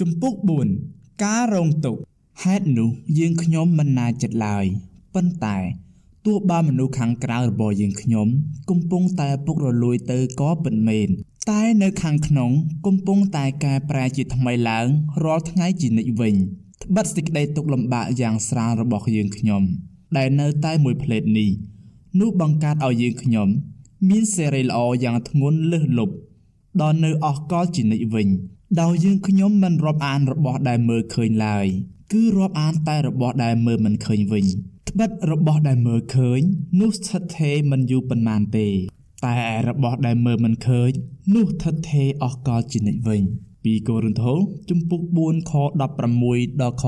ជំពូក4ការរងទុក្ខហេតុនោះយើងខ្ញុំមិនណាចិត្តឡើយប៉ុន្តែទោះបើមនុស្សខាងក្រៅរបស់យើងខ្ញុំ កំពុងតែពុករលួយទៅក៏ពិតមែនតែនៅខាងក្នុង កំពុងតែកែប្រែជាថ្មីឡើងរាល់ថ្ងៃជានិច្ចវិញត្បិតសេចក្តីទុក្ខលំបាកយ៉ាងស្រាលរបស់យើងខ្ញុំ ដែលនៅតែមួយផ្លេតនេះនោះបង្កើតឲ្យយើងខ្ញុំ មានសេរីល្អយ៉ាងធ្ងន់លើសលប់ដល់នៅអស់កលជានិច្ចវិញ ដោយយើងខ្ញុំមិនរាប់អានរបស់ដែលមើលឃើញឡើយ គឺរាប់អានតែរបស់ដែលមើលមិនឃើញវិញត្បិតរបស់ដែលមើលឃើញនោះស្ថិតថេរមិនយូរប៉ុន្មានទេ តែរបស់ដែលមើលមិនឃើញនោះស្ថិតថេរអស់កលជានិច្ចវិញពីកូរិនថូសជំពូក4ខ16ដល់ខ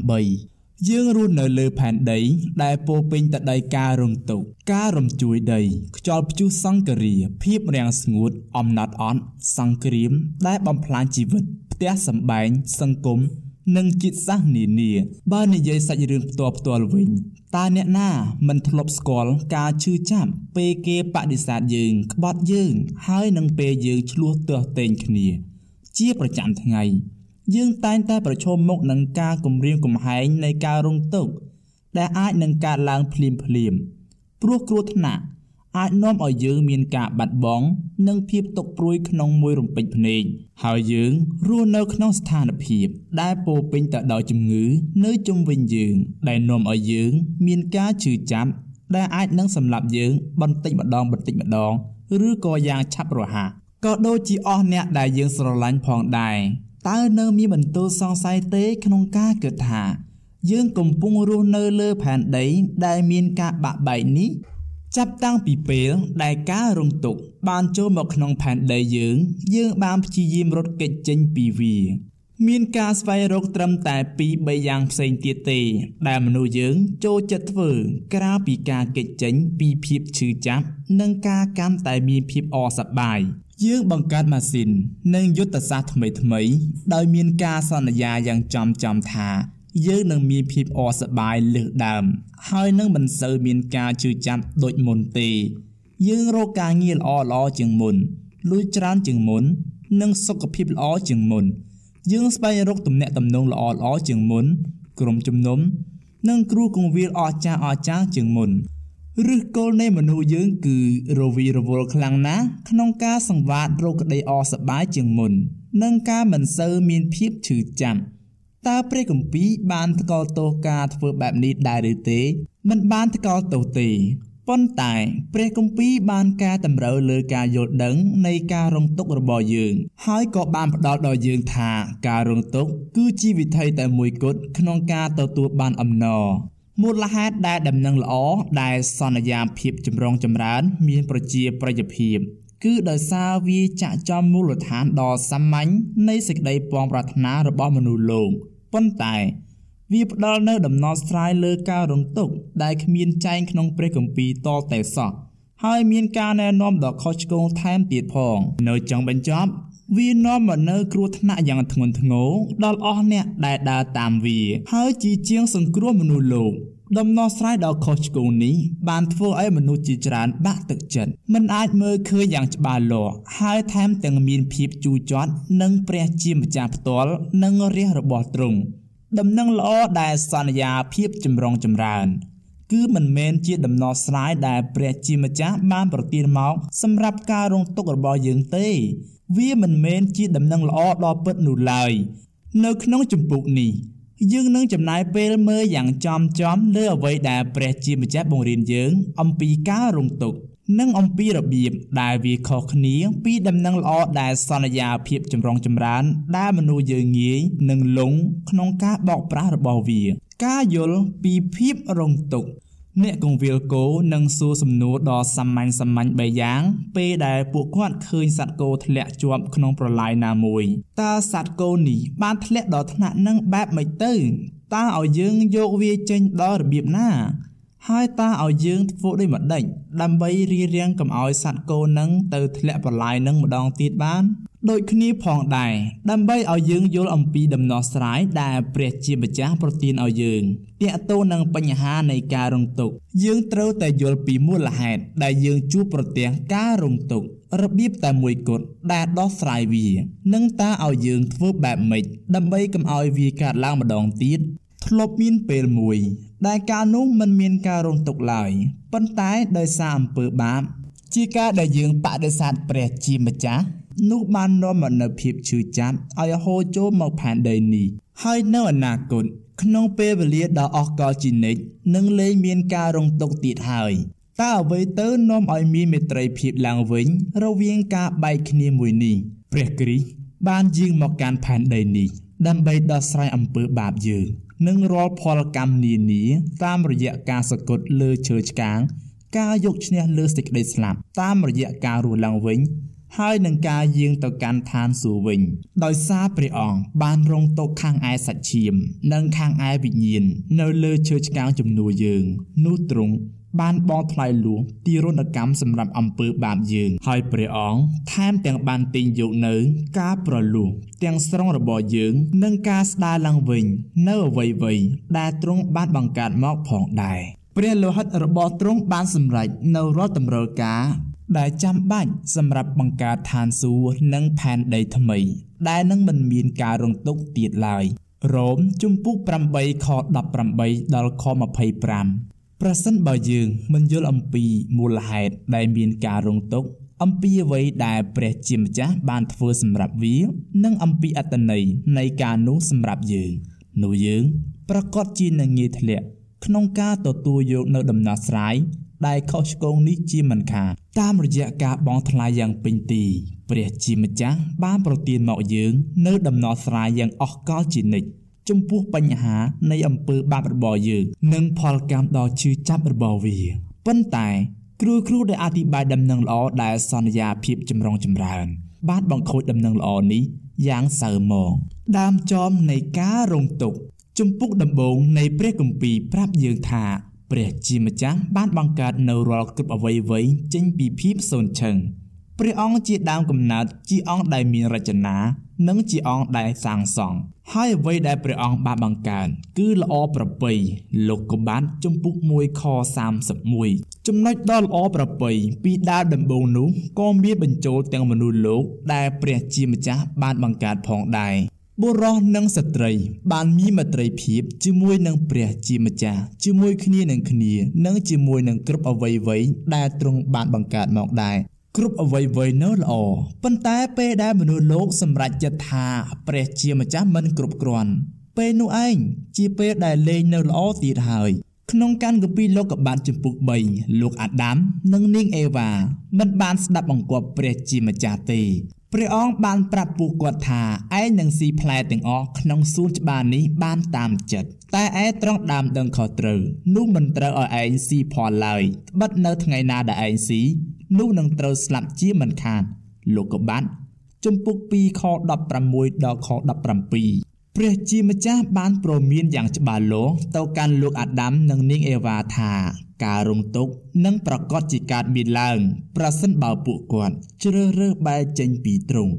18 យើងរស់នៅលើផែនដី ដែលពោពេញទៅដោយការរងទុក្ខការរំជួយដី ខ្យល់ព្យុះសង្គ្រាភាពរាំងស្ងួត អំណត់អន់សង្គ្រាម ដែលបំផ្លាញជីវិត ផ្ទះសម្បែងសង្គមនិងជាតិសាសន៍នានា បើនិយាយសាច់រឿងផ្ទាល់ផ្ទាល់វិញតើអ្នកណាមិនធ្លាប់ស្គាល់ការឈឺចាប់ពេលគេបដិសេធយើងក្បត់យើង ហើយនឹងពេលយើងឆ្លោះទាស់ទែងគ្នា ជាប្រចាំថ្ងៃ យើងតែងតែប្រឈមមុខនឹងការគំរាមកំហែងនៃការរងទុក្ខដែលអាចនឹងកើតឡើងភ្លាមភ្លាមព្រោះគ្រោះថ្នាក់អាចនាំឲ្យយើងមានការបាត់បង់និងភាពទុក្ខព្រួយក្នុងមួយរំពេចភ្នែកហើយយើងរស់នៅក្នុងស្ថានភាពដែលពោពេញទៅដោយជំងឺនៅជុំវិញយើងដែលនាំឲ្យយើងមានការឈឺចាប់ដែលអាចនឹងសម្លាប់យើងបន្តិចម្ដងបន្តិចម្ដងឬក៏យ៉ាងឆាប់រហ័សក៏ដូចជាអស់អ្នកដែលយើងស្រឡាញ់ផងដែរ តើនៅមានបន្ទូលសង្ស័យទេក្នុងការគិតថា យើងកំពុងរស់នៅលើផែនដីដែលមានការបាក់បែកនេះ ចាប់តាំងពីពេលដែលការរងទុក្ខបានចូលមកក្នុងផែនដីយើង យើងបានព្យាយាមរត់គេចចេញពីវា មានការស្វែងរកត្រឹមតែ2 3យ៉ាងផ្សេងទៀតទេ ដែលមនុស្សយើងចូលចិត្តធ្វើ ក្រៅពីការគេចចេញពីភាពឈឺចាប់ និងការកាន់តែមានភាពអសប្បាយ យើងបង្កើតម៉ាស៊ីន និងយុទ្ធសាស្ត្រថ្មីៗដោយមានការសន្យាយ៉ាងចំចំថាយើងនឹងមានភាពអសប្បាយលើសដើម ហើយនឹងមិនសូវមានការជឿចាប់ដូចមុនទេ យើងរកការងារល្អល្អជាងមុនលុយច្រើនជាងមុន និងសុខភាពល្អជាងមុន យើងស្វែងរកទំនាក់ទំនងល្អល្អជាងមុន ក្រុមជំនុំ និងគ្រូគង្វាលអស្ចារ្យអស្ចារ្យជាងមុន ឫសគល់នៃមនុស្សយើងគឺរវីរវល់ខ្លាំងណាស់ក្នុងការសង្វាតរោគក្តីអសប្បាយជាងមុន និងការមិនសូវមានភាពឈឺចាប់តើព្រះគម្ពីរបានថ្កោលទោសការធ្វើបែបនេះដែរឬទេ មិនបានថ្កោលទោសទេប៉ុន្តែព្រះគម្ពីរបានកែតម្រូវលើការយល់ដឹងនៃការរងទុក្ខរបស់យើង ហើយក៏បានផ្ដល់ដល់យើងថាការរងទុក្ខគឺជាវិធីតែមួយគត់ក្នុងការទទួលបានអំណរ មូលហេតុដែលដំណឹងល្អដែលសន្យាភាពចម្រុងចម្រើន មានប្រជាប្រិយភាពគឺដោយសារវាចាក់ចំមូលដ្ឋានដ៏សាមញ្ញនៃសេចក្តីពងប្រាថ្នារបស់មនុស្សលោកប៉ុន្តែ វាផ្ដល់នូវដំណោះស្រាយលើការរងទុក្ខដែលគ្មានចែងក្នុងព្រះគម្ពីរតតែសោះហើយមានការណែនាំដ៏ខុសឆ្គងថែមទៀតផង នៅចុងបញ្ចប់ វានាំមកនូវគ្រោះថ្នាក់យ៉ាងធ្ងន់ធ្ងរដល់អស់អ្នកដែលដើរតាមវា ហើយជាជាងសង្គ្រោះមនុស្សលោកដំណោះស្រាយដ៏ខុសឆ្គងនេះបានធ្វើឲ្យមនុស្សជាច្រើនបាក់ទឹកចិត្តមិនអាចមើលឃើញយ៉ាងច្បាស់លាស់ហើយថែមទាំងមានភាពជូរចត់នឹងព្រះជាម្ចាស់ផ្ទាល់និងរាជរបស់ទ្រង់ដំណឹងល្អដែលសន្យាភាពចម្រុងចម្រើន គឺមិនមែនជាដំណោះស្រាយដែលព្រះជាម្ចាស់បានប្រទានមកសម្រាប់ការរងទុក្ខរបស់យើងទេ វាមិនមែនជាដំណឹងល្អដ៏ពិតនោះឡើយនៅក្នុងចម្ពោះនេះយើងនឹងចំណាយពេលមើលយ៉ាងចំចំលើអ្វីដែលព្រះជាម្ចាស់បង្រៀនយើង អំពីការរងទុក្ខនិងអំពីរបៀបដែលវាខុសគ្នាពីដំណឹងល្អដែលសន្យាភាពចម្រុងចម្រើន ដែលមនុស្សយើងងាយនឹងលងក្នុងការបោកប្រាស់របស់វា ការយល់ពីភាពរងទុក្ខ អ្នកកងវិលគោនឹងសួរសំណួរដ៏សាមញ្ញសាមញ្ញបីយ៉ាង ពេលដែលពួកគាត់ឃើញសត្វគោធ្លាក់ជាប់ក្នុងប្រឡាយណាមួយតើសត្វគោនេះបានធ្លាក់ដល់ថ្នាក់នឹងបែបម៉េចទៅតើឲ្យយើងយកវាចេញដល់របៀបណា ហើយតើឲ្យយើងធ្វើដូចម្ដេចដើម្បីរៀបរៀងកុំឲ្យសត្វគោនឹងទៅធ្លាក់ប្រឡាយនឹងម្ដងទៀតបានដូចគ្នាផងដែរដើម្បីឲ្យយើងយល់អំពីដំណោះស្រាយដែលព្រះជាម្ចាស់ប្រទានឲ្យយើងទាក់ទងនឹងបញ្ហានៃការរងទុក្ខយើងត្រូវតែយល់ពីមូលហេតុដែលយើងជួបប្រទះការរងទុក្ខរបៀបតែមួយគត់ដែលដោះស្រាយវា និងតើឲ្យយើងធ្វើបែបម៉េចដើម្បីកុំឲ្យវាកើតឡើងម្ដងទៀត ធ្លាប់មានពេលមួយ ដែលកាលនោះមិនមានការរងទុក្ខឡើយប៉ុន្តែដោយសារអំពើបាប ជាការដែលយើងបដិសេធព្រះជាម្ចាស់នោះបាននាំមកនូវភាពឈឺចាប់ឲ្យហូរចូលមកផែនដីនេះហើយនៅអនាគតក្នុងពេលវេលាដ៏អស់កលជានិច្ចនឹងលែងមានការរងទុក្ខទៀតហើយតើអ្វីទៅនាំឲ្យមានមេត្រីភាពឡើងវិញ រវាងការបែកគ្នាមួយនេះព្រះគ្រីស្ទបានយាងមកកាន់ផែនដីនេះដើម្បីដោះស្រាយអំពើបាបយើង និងរាល់ផលកម្មនានាតាមរយៈការសគត់លើឈើឆ្កាង ការយកឈ្នះលើសេចក្តីស្លាប់តាមរយៈការរស់ឡើងវិញហើយនឹងការយាងទៅកាន់ឋានសួគ៌វិញ ដោយសារព្រះអង្គបានរងទុកខាងឯសាច់ឈាម និងខាងឯវិញ្ញាណនៅលើឈើឆ្កាងជំនួសយើង នោះទ្រង់ បានបង់ថ្លៃលួសទីរនកម្មសម្រាប់អំពើបាបយើង ហើយព្រះអង្គថែមទាំងបានទិញយកនៅ ការប្រលួសទាំងស្រុងរបស់យើង និងការស្ដារឡើងវិញ នៅអ្វីៗដែលទ្រង់បានបង្កើតមកផងដែរព្រះលោហិតរបស់ទ្រង់បានសម្រេចនៅរាល់តម្រូវការដែលចាំបាច់សម្រាប់បង្កើតឋានសួគ៌និងផែនដីថ្មី ដែលនឹងមិនមានការរងទុក្ខទៀតឡើយរ៉ូមជំពូក8ខ18ដល់ខ25 ប្រសិនបើយើងមិនយល់អំពីមូលហេតុដែលមានការរងទុក្ខអំពីអ្វីដែលព្រះជាម្ចាស់បានធ្វើសម្រាប់វា និងអំពីអត្តន័យនៃការនោះសម្រាប់យើងនោះយើងប្រកាសជានឹងងាយធ្លាក់ក្នុងការទទួលយកនៅដំណោះស្រាយដែលខុសឆ្គងនេះជាមិនខាតតាមរយៈការបង់ថ្លៃយ៉ាងពេញទីព្រះជាម្ចាស់បានប្រទានមកយើង នៅដំណោះស្រាយយ៉ាងអស់កលជានិច្ច ចំពោះបញ្ហានៃអំពើបាបរបស់យើងនិងផលកម្មដ៏ឈឺចាប់របស់វាប៉ុន្តែគ្រូគ្រូដែលអធិប្បាយដំណឹងល្អដែលសន្យាភាពចម្រុងចម្រើន បានបង្ខូចដំណឹងល្អនេះយ៉ាងសៅមកដើមចមនៃការរងទុក្ខជំពូកដំបូងនៃព្រះគម្ពីរប្រាប់យើងថាព្រះជាម្ចាស់បានបង្កើតនៅរាល់គ្រប់អ្វីៗចេញពីភាពសូន្យឈឹងព្រះអង្គជាដើមកំណើតជាអង្គដែលមានរចនា និងជាអង្គដែលសាងសង់ហើយអ្វីដែលព្រះអង្គបានបង្កើតគឺល្អប្រពៃលោកកបាទចំពុក1ខ31ចំណុចដ៏ល្អប្រពៃពីដើមដំបូងនោះក៏មានបញ្ចូលទាំងមនុស្សលោកដែលព្រះជាម្ចាស់បានបង្កើតផងដែរបុរសនិងស្ត្រី បានមានមត្រីភាពជាមួយនឹងព្រះជាម្ចាស់ជាមួយគ្នានឹងគ្នានិងជាមួយនឹងគ្រប់អវ័យវ័យដែលទ្រង់បានបង្កើតមកដែរ គ្រប់អវ័យវ័យនៅល្អប៉ុន្តែពេលដែលមនុស្សលោកសម្រេចចិត្តថាព្រះជាម្ចាស់មិនគ្រប់គ្រាន់ពេលនោះឯងជាពេលដែលលេងនៅល្អទៀតហើយក្នុងកានគម្ពីរលោកកបាទចំពុក3លោកអាដាម និងនាងអេវ៉ាមិនបានស្ដាប់បង្គាប់ព្រះជាម្ចាស់ទេ ព្រះអង្គបានប្រាប់ពួកគាត់ថាឯងនឹងស៊ីផ្លែទាំងអស់ក្នុងសួនច្បារនេះបានតាមចិត្តតែឯត្រង់ដើមដឹងខុសត្រូវនោះមិនត្រូវឲ្យឯងស៊ីផលឡើយត្បិតនៅថ្ងៃណាដែលឯងស៊ីនោះនឹងត្រូវស្លាប់ជាមិនខានលោកកបាត់ជំពូក2ខ16ដល់ខ17 ព្រះជាម្ចាស់បានព្រមានយ៉ាងច្បាស់លាស់ទៅកាន់លោកអាដាមនិងនាងអេវ៉ាថាការរងទុក្ខនឹងប្រកាសជាកើតមានឡើងប្រសិនបើពួកគាត់ជ្រើសរើសបែរចេញពីទ្រង់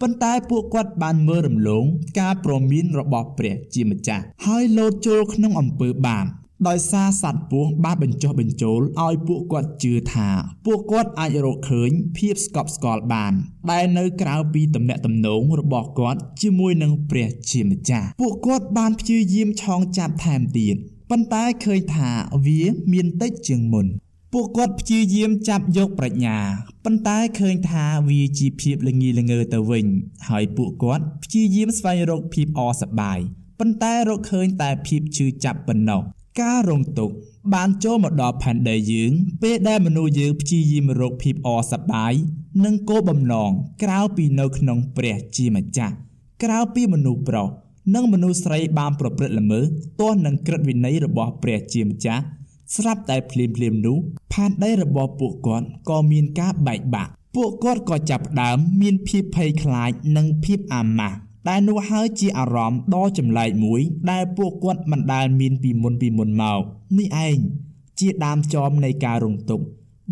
ប៉ុន្តែពួកគាត់បានមើលរំលងការប្រមានរបស់ព្រះជាម្ចាស់ហើយលោតចូលក្នុងអំពើបាប ដោយសារសត្វពស់បានបញ្ចុះបញ្ចូលឲ្យពួកគាត់ជឿថាពួកគាត់អាចរកឃើញភាពស្កប់ស្កល់បាន ដែលនៅក្រៅពីទំនាក់ទំនងរបស់គាត់ជាមួយនឹងព្រះជាម្ចាស់ពួកគាត់បានព្យាយាមឆោងចាប់ថែមទៀតប៉ុន្តែឃើញថាវាមានតិចជាងមុនពួកគាត់ព្យាយាមចាប់យកប្រាជ្ញាប៉ុន្តែឃើញថាវាជាភាពល្ងីល្ងើទៅវិញ ហើយពួកគាត់ព្យាយាមស្វែងរកភាពអសប្បាយប៉ុន្តែរកឃើញតែភាពឈឺចាប់ប៉ុណ្ណោះ ការរងទុក្ខបានចូលមកដល់ផែនដីយើង ពេលដែលមនុស្សយើងព្យាយាមរកភាពអសប្បាយនិងគោលបំណងក្រៅពីនៅក្នុងព្រះជាម្ចាស់ក្រៅពីមនុស្សប្រុសនិងមនុស្សស្រីបានប្រព្រឹត្តល្មើសទាស់នឹងក្រឹតវិន័យរបស់ព្រះជាម្ចាស់ស្រាប់តែភ្លាមភ្លាមនោះផែនដីរបស់ពួកគាត់ក៏មានការបែកបាក់ពួកគាត់ក៏ចាប់ផ្ដើមមានភាពភ័យខ្លាចនិងភាពអាម៉ាស់ ដែលនោះហើយជាអារម្មណ៍ដ៏ចម្លែកមួយ ដែលពួកគាត់មិនដែលមានពីមុនពីមុនមកនេះឯងជាដើមចមនៃការរងទុក្ខ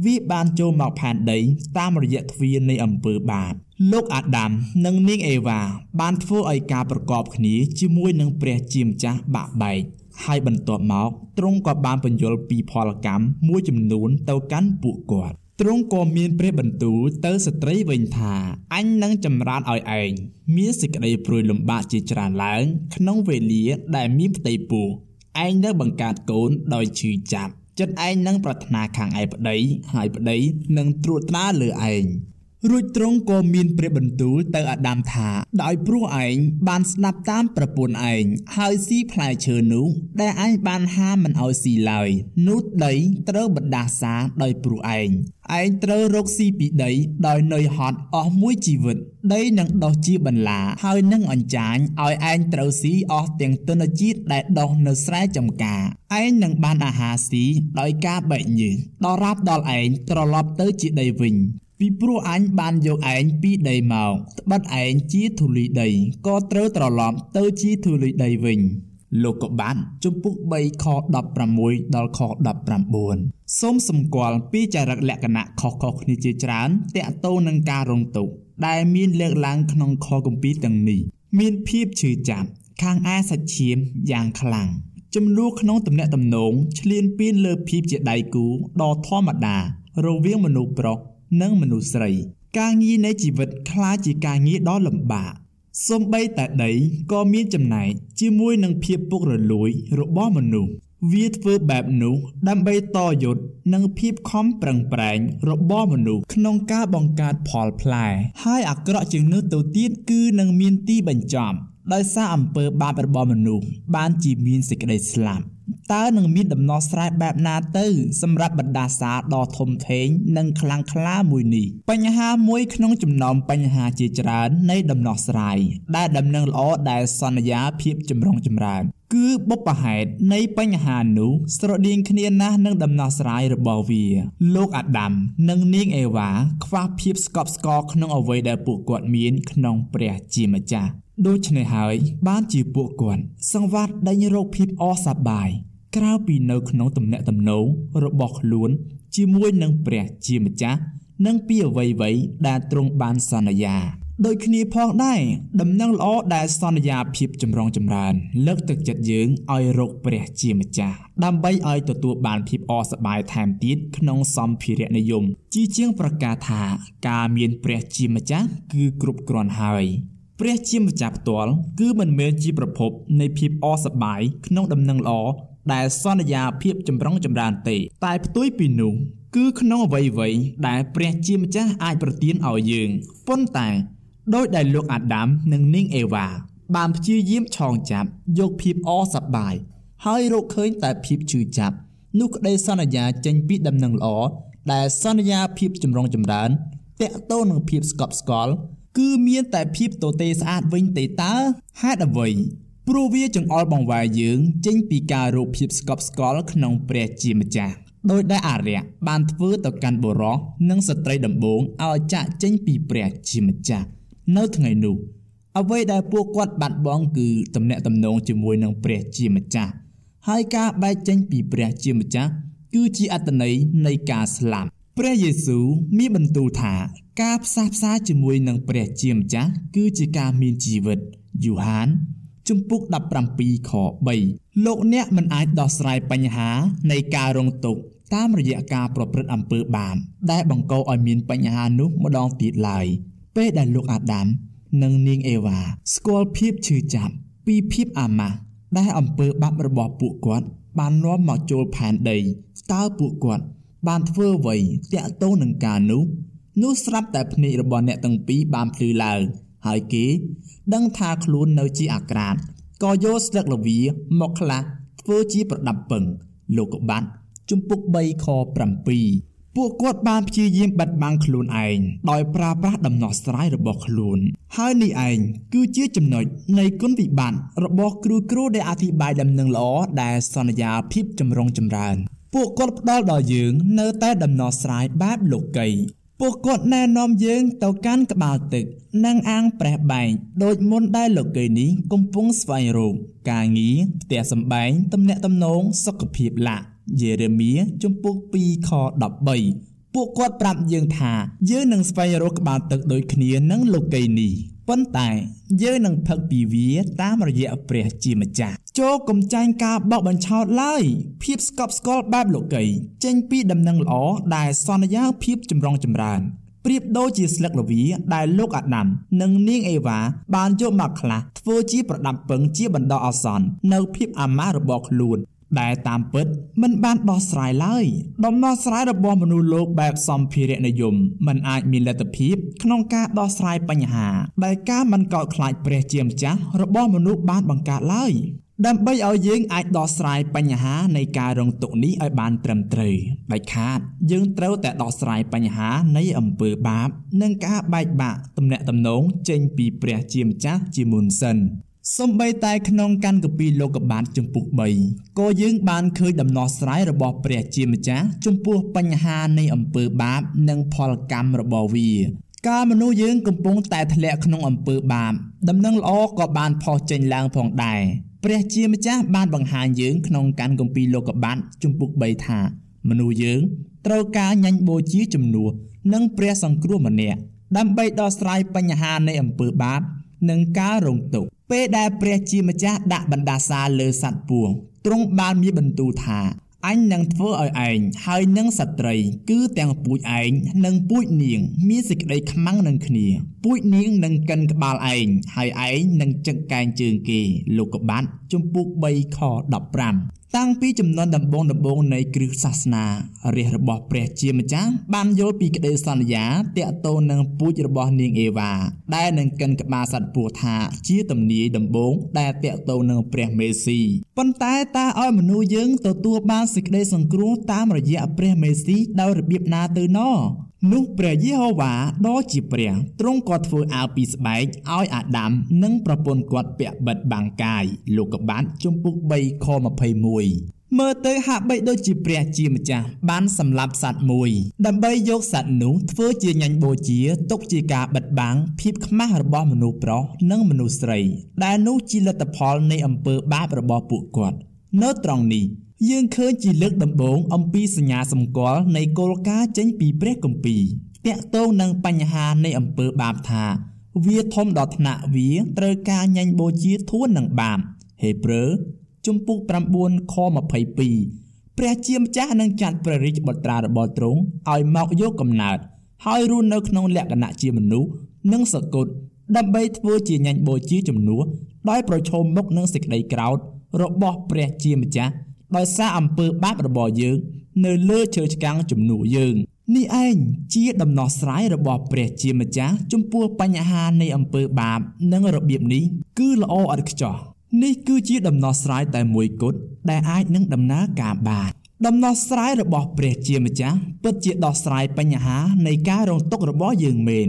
វាបានចូលមកផែនដីតាមរយៈទ្វារនៃអំពើបាបលោកអាដាមនិងនាងអេវ៉ាបានធ្វើឲ្យការប្រកបគ្នាជាមួយនឹងព្រះជាម្ចាស់បាក់បែកហើយបន្ទាប់មកទ្រង់ក៏បានបញ្យល់ពីផលកម្មមួយចំនួនទៅកាន់ពួកគាត់ ទ្រង់ក៏មានព្រះបន្ទូលទៅស្ត្រីវិញថាអញនឹងចម្រើនឲ្យឯងមានសេចក្តីព្រួយលំបាកជាច្រើនឡើង ក្នុងវេលាដែលមានផ្ទៃពោះឯងនឹងបង្កើតកូនដោយឈឺចាប់ចិត្តឯងនឹងប្រាថ្នាខាងឯប្តីហើយប្តីនឹងត្រួតត្រាលើឯង រួចទ្រង់ក៏មានព្រះបន្ទូលទៅអាដាមថា ដោយព្រោះឯងបានស្ដាប់តាមប្រពន្ធឯងហើយស៊ីផ្លែឈើនោះដែលឯងបានហាមមិនឲ្យស៊ីឡើយនោះដីត្រូវបណ្ដាសាដោយព្រោះឯងឯងត្រូវរកស៊ីពីដីដោយនឿយហត់អស់មួយជីវិត ដីនឹងដុះជាបន្លាហើយនឹងអញ្ចាញឲ្យឯងត្រូវស៊ីអស់ទាំងទនជាតិដែលដុះនៅស្រែចម្ការឯងនឹងបានអាហារស៊ីដោយការបែកញើសដល់រាប់ដល់ឯងត្រឡប់ទៅជាដីវិញ ពីព្រោះអញបានយកឯងពីដីមកត្បិតឯងជាធូលីដីក៏ត្រូវត្រឡប់ទៅជាធូលីដីវិញលោកកបាត់ជំពូក3ខ16ដល់ខ19សូមសម្គាល់ពីចរិតលក្ខណៈខុសៗគ្នាជាច្រើនតាក់ទងនឹងការរងទុក្ខដែលមានលើកឡើងក្នុងខគម្ពីរទាំងនេះ មានភាពឈឺចាប់ខាងឯសាច់ឈាមយ៉ាងខ្លាំងចំនួនក្នុងទំនាក់ទំនងឆ្លៀនពៀនលើភាពជាដៃគូដ៏ធម្មតារវាងមនុស្សប្រុស និងមនុស្សស្រីការងារនៃជីវិតคล้ายជាការងារដ៏លំបាកសំបីតែដីក៏មានចំណែកជាមួយនឹងភាពពុករលួយរបស់មនុស្សវាធ្វើបែបនោះដើម្បីតយុទ្ធនឹងភាពខំប្រឹងប្រែងរបស់មនុស្សក្នុងការបង្កើតផលផ្លែហើយអាក្រក់ជាងនោះទៅទៀតគឺនឹងមានទីបញ្ចប់ដោយសារអំពើបាបរបស់មនុស្សបានជាមានសេចក្តីស្លាប់ តើនឹងមានដំណោះស្រាយបែបណាទៅ សម្រាប់បណ្ដាសាដ៏ធំធេងនិងខ្លាំងក្លាមួយនេះបញ្ហាមួយក្នុងចំណោមបញ្ហាជាច្រើននៃដំណោះស្រាយដែលដំណឹងល្អដែលសន្យាភាពចម្រុងចម្រើនគឺបុព្វហេតុនៃបញ្ហានោះស្រដៀងគ្នាណាស់នឹងដំណោះស្រាយរបស់វា លោកអាដាមនិងនាងអេវ៉ាខ្វះភាពស្កប់ស្កល់ក្នុងអ្វីដែលពួកគាត់មានក្នុងព្រះជាម្ចាស់ ដូច្នេះហើយ បានជាពួកគាត់សង្វាតដេញរកភាពអសប្បាយក្រៅពីនៅក្នុងទំនាក់ទំនងរបស់ខ្លួន ជាមួយនឹងព្រះជាម្ចាស់និងពីអ្វីៗដែលទ្រង់បានសន្យាដូចគ្នាផងដែរដំណឹងល្អដែលសន្យាភាពចម្រុងចម្រើន លើកទឹកចិត្តយើងឲ្យរកព្រះជាម្ចាស់ដើម្បីឲ្យទទួលបានភាពអសប្បាយថែមទៀតក្នុងសម្ភារៈនិយម ជាជាងប្រកាសថា ការមានព្រះជាម្ចាស់គឺគ្រប់គ្រាន់ហើយ ព្រះជាម្ចាស់ផ្ទាល់គឺមិនមែនជាប្រភពនៃភាពអសប្បាយក្នុងដំណឹងល្អដែលសន្យាភាពចម្រុងចម្រើនទេ តែផ្ទុយពីនោះគឺក្នុងអ្វីៗដែលព្រះជាម្ចាស់អាចប្រទានឲ្យយើងប៉ុន្តែដោយដែលលោកអាដាមនិងនាងអេវ៉ាបានព្យាយាមឆោងចាប់យកភាពអសប្បាយហើយរកឃើញតែភាពឈឺចាប់នោះក្តីសន្យាចេញពីដំណឹងល្អដែលសន្យាភាពចម្រុងចម្រើនតកតូននឹងភាពស្កប់ស្កល់ គឺមានតែភាពទទេស្អាតវិញទេតើហេតុអ្វីព្រោះវាចង្អុលបង្វែរយើង ចេញពីការរកភាពស្កប់ស្កល់ក្នុងព្រះជាម្ចាស់ដោយដែលអារ្យបានធ្វើទៅកាន់បុរសនិងស្ត្រីដំបូងឲ្យចាក់ចេញពីព្រះជាម្ចាស់នៅថ្ងៃនោះអ្វីដែលពួកគាត់បាត់បង់គឺទំនាក់ទំនងជាមួយនឹងព្រះជាម្ចាស់ហើយការបែកចេញពីព្រះជាម្ចាស់គឺជាអត្តន័យនៃការស្លាប់ព្រះយេស៊ូវមានបន្ទូលថា ការផ្សះផ្សាជាមួយនឹងព្រះជាម្ចាស់គឺជាការមានជីវិតយូហានជំពូក17ខ3លោកអ្នកមិនអាចដោះស្រាយបញ្ហានៃការរងទុក្ខតាមរយៈការប្រព្រឹត្តអំពើបាបដែលបង្កឲ្យមានបញ្ហានោះម្ដងទៀតឡើយពេលដែលលោកអាដាមនិងនាងអេវ៉ាស្គាល់ភាពឈឺចាប់ពីភាពអាម៉ាស់ដែលអំពើបាបរបស់ពួកគាត់បាននាំមកចូលផែនដីតើពួកគាត់បានធ្វើអ្វីតាក់ទងនឹងការនោះ នោះស្រាប់តែភ្នែករបស់អ្នកទាំងពីរបានភ្លឺឡើងហើយគេដឹងថាខ្លួននៅជាអាក្រាតក៏យកស្លឹកល្វាមកខ្លះធ្វើជាប្រដាប់ពឹងលោកកបាត់ជំពូក3ខ7ពួកគាត់បានព្យាយាមបិទបាំងខ្លួនឯងដោយប្រើប្រាស់ដំណោះស្រាយរបស់ខ្លួន ហើយនេះឯងគឺជាចំណុចនៃគុណវិបត្តិរបស់គ្រូគ្រូដែលអធិប្បាយដំណឹងល្អដែលសន្យាភាពចម្រុងចម្រើន ពួកគាត់ផ្ដល់ដល់យើង នៅតែដំណោះស្រាយបែបលោកី ពួកគាត់ណែនាំយើងទៅកាន់ក្បាលទឹក និងអាងប្រេះបែងដូចមុនដែលលោកីនេះកំពុងស្វែងរកការងារផ្ទះសម្បែងទំនាក់ទំនងសុខភាពលក្ខយេរេមៀជំពូក2ខ13ពួកគាត់ប្រាប់យើងថាយើងនឹងស្វែងរកក្បាលទឹកដូចគ្នានឹងលោកីនេះប៉ុន្តែយើងនឹងផឹកពីវាតាមរយៈព្រះជាម្ចាស់ ចូលកំចាញ់ការបោកបញ្ឆោតឡើយភាពស្កប់ស្កល់បែបលោកីចេញពីដំណឹងល្អដែលសន្យាភាពចម្រុងចម្រើនប្រៀបដូចជាស្លឹកល្វាដែលលោកអាដាមនិងនាងអេវ៉ាបានយកមកខ្លះធ្វើជាប្រដាប់ពឹងជាបណ្ដោះអាសន្ននៅភាពអាម៉ាស់របស់ខ្លួនដែលតាមពិតមិនបានដោះស្រាយឡើយដំណោះស្រាយរបស់មនុស្សលោកបែបសម្ភារៈនិយមមិនអាចមានលទ្ធភាពក្នុងការដោះស្រាយបញ្ហាដែលការមិនកោតខ្លាចព្រះជាម្ចាស់របស់មនុស្សបានបង្កើតឡើយ ដើម្បីឲ្យយើងអាចដោះស្រាយបញ្ហានៃការរងទុក្ខនេះឲ្យបានត្រឹមត្រូវដាច់ខាត យើងត្រូវតែដោះស្រាយបញ្ហានៃអំពើបាប និងការបែកបាក់ទំនាក់ទំនងចេញពីព្រះជាម្ចាស់ជាមុនសិនសំបីតែក្នុងកាន់កពីលោកបាទចំពុក3ក៏យើងបានឃើញដំណោះស្រាយរបស់ព្រះជាម្ចាស់ចំពោះបញ្ហានៃអំពើបាប និងផលកម្មរបស់វាកាលមនុស្សយើងកំពុងតែធ្លាក់ក្នុងអំពើបាបដំណឹងល្អក៏បានផុសចេញឡើងផងដែរ ព្រះជាម្ចាស់បានបង្ហាញយើងក្នុងកាន់គម្ពីរលោកបាទជំពូក3ថាមនុស្សយើងត្រូវការញ៉ាញ់បូជាជំនួសនិងព្រះសង្គ្រោះម្នាក់ដើម្បីដោះស្រាយបញ្ហានៃអំពើបាប និងការរងទុក្ខពេលដែលព្រះជាម្ចាស់ដាក់បណ្ដាសាលើសត្វពួងទ្រង់បានមានបន្ទូលថា អញនឹងធ្វើឲ្យឯងហើយនឹងសត្រី គឺទាំងពូជឯងនិងពូជនាង មានសេចក្តីខ្មាំងនឹងគ្នាពូជនាងនឹងកិនក្បាលឯងហើយឯងនឹងចឹកកែងជើងគេលោកកបាត់ជំពូក3ខ15 តាំងពីចំនួនដំបូងដំបូងនៃគ្រឹះសាសនារាជរបស់ព្រះជាម្ចាស់បានយល់ពីក្តីសន្យាតាក់ទងនឹងពូជរបស់នាងអេវ៉ាដែលនឹងកិនក្បាលសត្វពស់ថាជាទំនាយដំបូងដែលតាក់ទងនឹងព្រះមេស៊ីប៉ុន្តែតើឲ្យមនុស្សយើងទទួលបានសេចក្តីសង្គ្រោះតាមរយៈព្រះមេស៊ីដោយរបៀបណាទៅណោះ នោះព្រះយេហូវ៉ាដ៏ជាព្រះទ្រង់ក៏ធ្វើអាវពីស្បែកឲ្យអាដាមនិងប្រពន្ធគាត់ពាក់បិទបាំងកាយលោកកបាត់ជំពូក3ខ21មើលទៅហាក់បីដូចជាព្រះជាម្ចាស់បានសម្លាប់សត្វមួយដើម្បីយកសត្វនោះធ្វើជាញញបូជាទុកជាការបិទបាំងភាពខ្មាស់របស់មនុស្សប្រុសនិងមនុស្សស្រីដែលនោះជាលទ្ធផលនៃអំពើបាបរបស់ពួកគាត់នៅត្រង់នេះ យើងឃើញជាលើកដំបូងអំពីសញ្ញាសម្គាល់នៃគោលការណ៍ចេញពីព្រះគម្ពីរតាក់ទងនឹងបញ្ហានៃអំពើបាបថាវាធំដល់ថ្នាក់វាត្រូវការញញបូជាធួននឹងបាបហេព្រើរជំពូក9ខ22ព្រះជាម្ចាស់នឹងចាត់ព្រះរាជបុត្រារបស់ទ្រង់ឲ្យមកយកកំណើតហើយរស់នៅក្នុងលក្ខណៈជាមនុស្សនិងសកុតដើម្បីធ្វើជាញញបូជាជំនួសដោយប្រឈមមុខនឹងសេចក្តីក្រោធរបស់ព្រះជាម្ចាស់ ដោយសារអំពើបាបរបស់យើងនៅលើឈើឆ្កាំងជំនួសយើងនេះឯងជាដំណោះស្រាយរបស់ព្រះជាម្ចាស់ចំពោះបញ្ហានៃអំពើបាបនិងរបៀបនេះគឺល្អឥតខ្ចោះនេះគឺជាដំណោះស្រាយតែមួយគត់ដែលអាចនឹងដំណើរការបានដំណោះស្រាយរបស់ព្រះជាម្ចាស់ពិតជាដោះស្រាយបញ្ហានៃការរងទុក្ខរបស់យើងមែន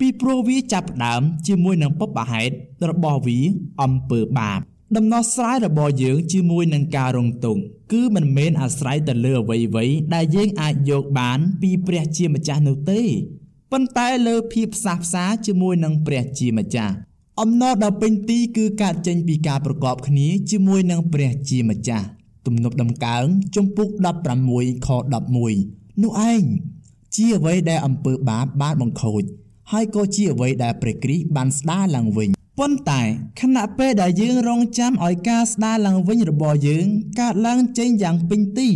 ពីព្រោះវាចាប់ផ្ដើមជាមួយនឹងពុបហេតុរបស់វាអំពើបាប ដំណោះស្រាយរបស់យើងជាមួយនឹងការរងទុក្ខគឺមិនមែនអាស្រ័យទៅលើអ្វីៗដែលយើងអាចយកបានពីព្រះជាម្ចាស់នោះទេប៉ុន្តែលើភាពផ្សះផ្សាជាមួយនឹងព្រះជាម្ចាស់អំណរដ៏ពេញទីគឺកើតចេញពីការប្រកបគ្នាជាមួយនឹងព្រះជាម្ចាស់ទំនុកដំកើងជំពូក16ខ11នោះឯងជាអ្វីដែលអំពើបាបបានបង្ខូចហើយក៏ជាអ្វីដែលព្រះគ្រីស្ទបានស្ដារឡើងវិញ ប៉ុន្តែខណៈពេលដែលយើងរងចាំឲ្យការស្ដារឡើងវិញរបស់យើងកើតឡើងចេញយ៉ាងពេញទី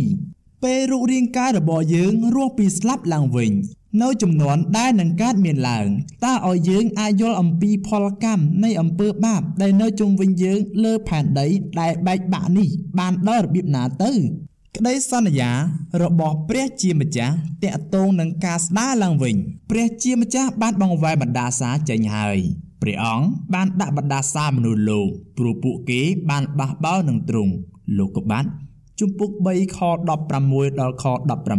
ពេលរូបរាងកាយរបស់យើងរស់ពីស្លាប់ឡើងវិញនៅចំនួនដែលនឹងកើតមានឡើងតើឲ្យយើងអាចយល់អំពីផលកម្មនៃអំពើបាបដែលនៅជុំវិញយើងលើផែនដីដែលបែកបាក់នេះបានដល់របៀបណាទៅក្តីសន្យារបស់ព្រះជាម្ចាស់តាក់ទងនឹងការស្ដារឡើងវិញព្រះជាម្ចាស់បានបង្វែរបណ្ដាសាចេញហើយ ព្រះអង្គបានដាក់បណ្ដាសាមនុស្សលោកព្រោះពួកគេបានបះបោរនឹងទ្រង់លោកកបាត់ជំពូក3ខ16ដល់ខ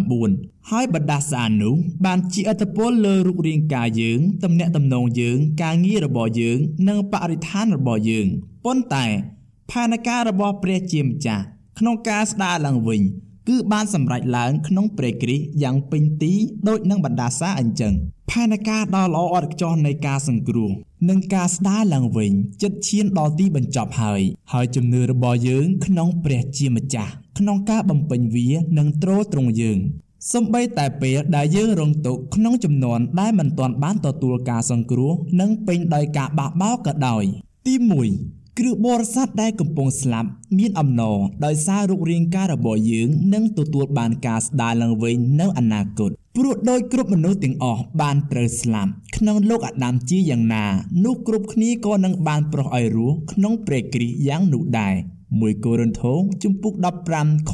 19ហើយបណ្ដាសានោះបានជាអត្តពលលើរូបរាងកាយយើងទំនាក់ទំនងយើងការងាររបស់យើងនិងបរិស្ថានរបស់យើងប៉ុន្តែផែនការរបស់ព្រះជាម្ចាស់ក្នុងការស្ដារឡើងវិញគឺបានសម្រេចឡើងក្នុងព្រះគ្រីស្ទយ៉ាងពេញទីដូចនឹងបណ្ដាសាអញ្ចឹងផែនការដ៏ល្អឥតខ្ចោះនៃការសង្គ្រោះ និងការស្ដារឡើងវិញចិត្តឈានដល់ទីបញ្ចប់ហើយ ហើយជំនឿរបស់យើងក្នុងព្រះជាម្ចាស់ក្នុងការបំពេញវានឹងទ្រទ្រង់យើងសំបីតែពេលដែលយើងរងទុក្ខក្នុងចំនួនដែលមិនទាន់បានទទួលការសង្គ្រោះនិងពេញដោយការបះបោរក៏ដោយ ទី1 គ្រឹះបរិស័ទដែលកំពុងស្លាប់មានអំណរដោយសាររូបរាងកាយរបស់យើងនឹងទទួលបានការស្ដារឡើងវិញនៅអនាគតព្រោះដោយគ្រប់មនុស្សទាំងអស់បានត្រូវស្លាប់ក្នុងលោកអាដាមជាយ៉ាងណានោះគ្រប់គ្នាក៏នឹងបានប្រោះឲ្យរស់ក្នុងព្រះគ្រីស្ទយ៉ាងនោះដែរ 1កូរិនថូជំពូក15ខ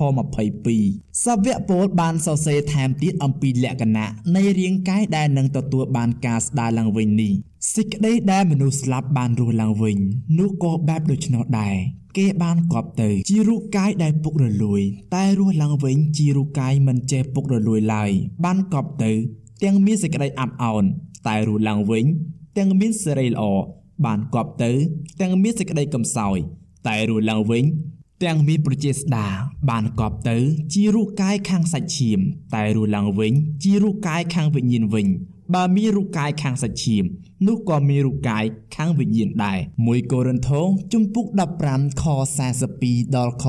22សាវកពលបានសរសេរថែមទៀតអំពីលក្ខណៈនៃរាងកាយដែលនឹងទទួលបានការស្ដារឡើងវិញនេះសេចក្តីដែលមនុស្សស្លាប់បានរស់ឡើងវិញនោះក៏បែបដូច្នោះដែរគេបានកប់ទៅជារូបកាយដែលពុករលួយ តែរស់ឡើងវិញជារូបកាយមិនចេះពុករលួយឡើយបានកប់ទៅ ទាំងមានសេចក្តីអាប់អោនតែរស់ឡើងវិញ ទាំងមានសេរីល្អបានកប់ទៅ ទាំងមានសេចក្តីកំសោយ តែរស់ឡើងវិញ ទាំងមានប្រជាស្ដាបានកប់ទៅ ជារូបកាយខាងសាច់ឈាម តែរស់ឡើងវិញ ជារូបកាយខាងវិញ្ញាណវិញបើមានរូបកាយខាងសាច់ឈាមនោះក៏មានរូបកាយខាងវិញ្ញាណដែរ1កូរិនថូជំពូក15ខ42ដល់ខ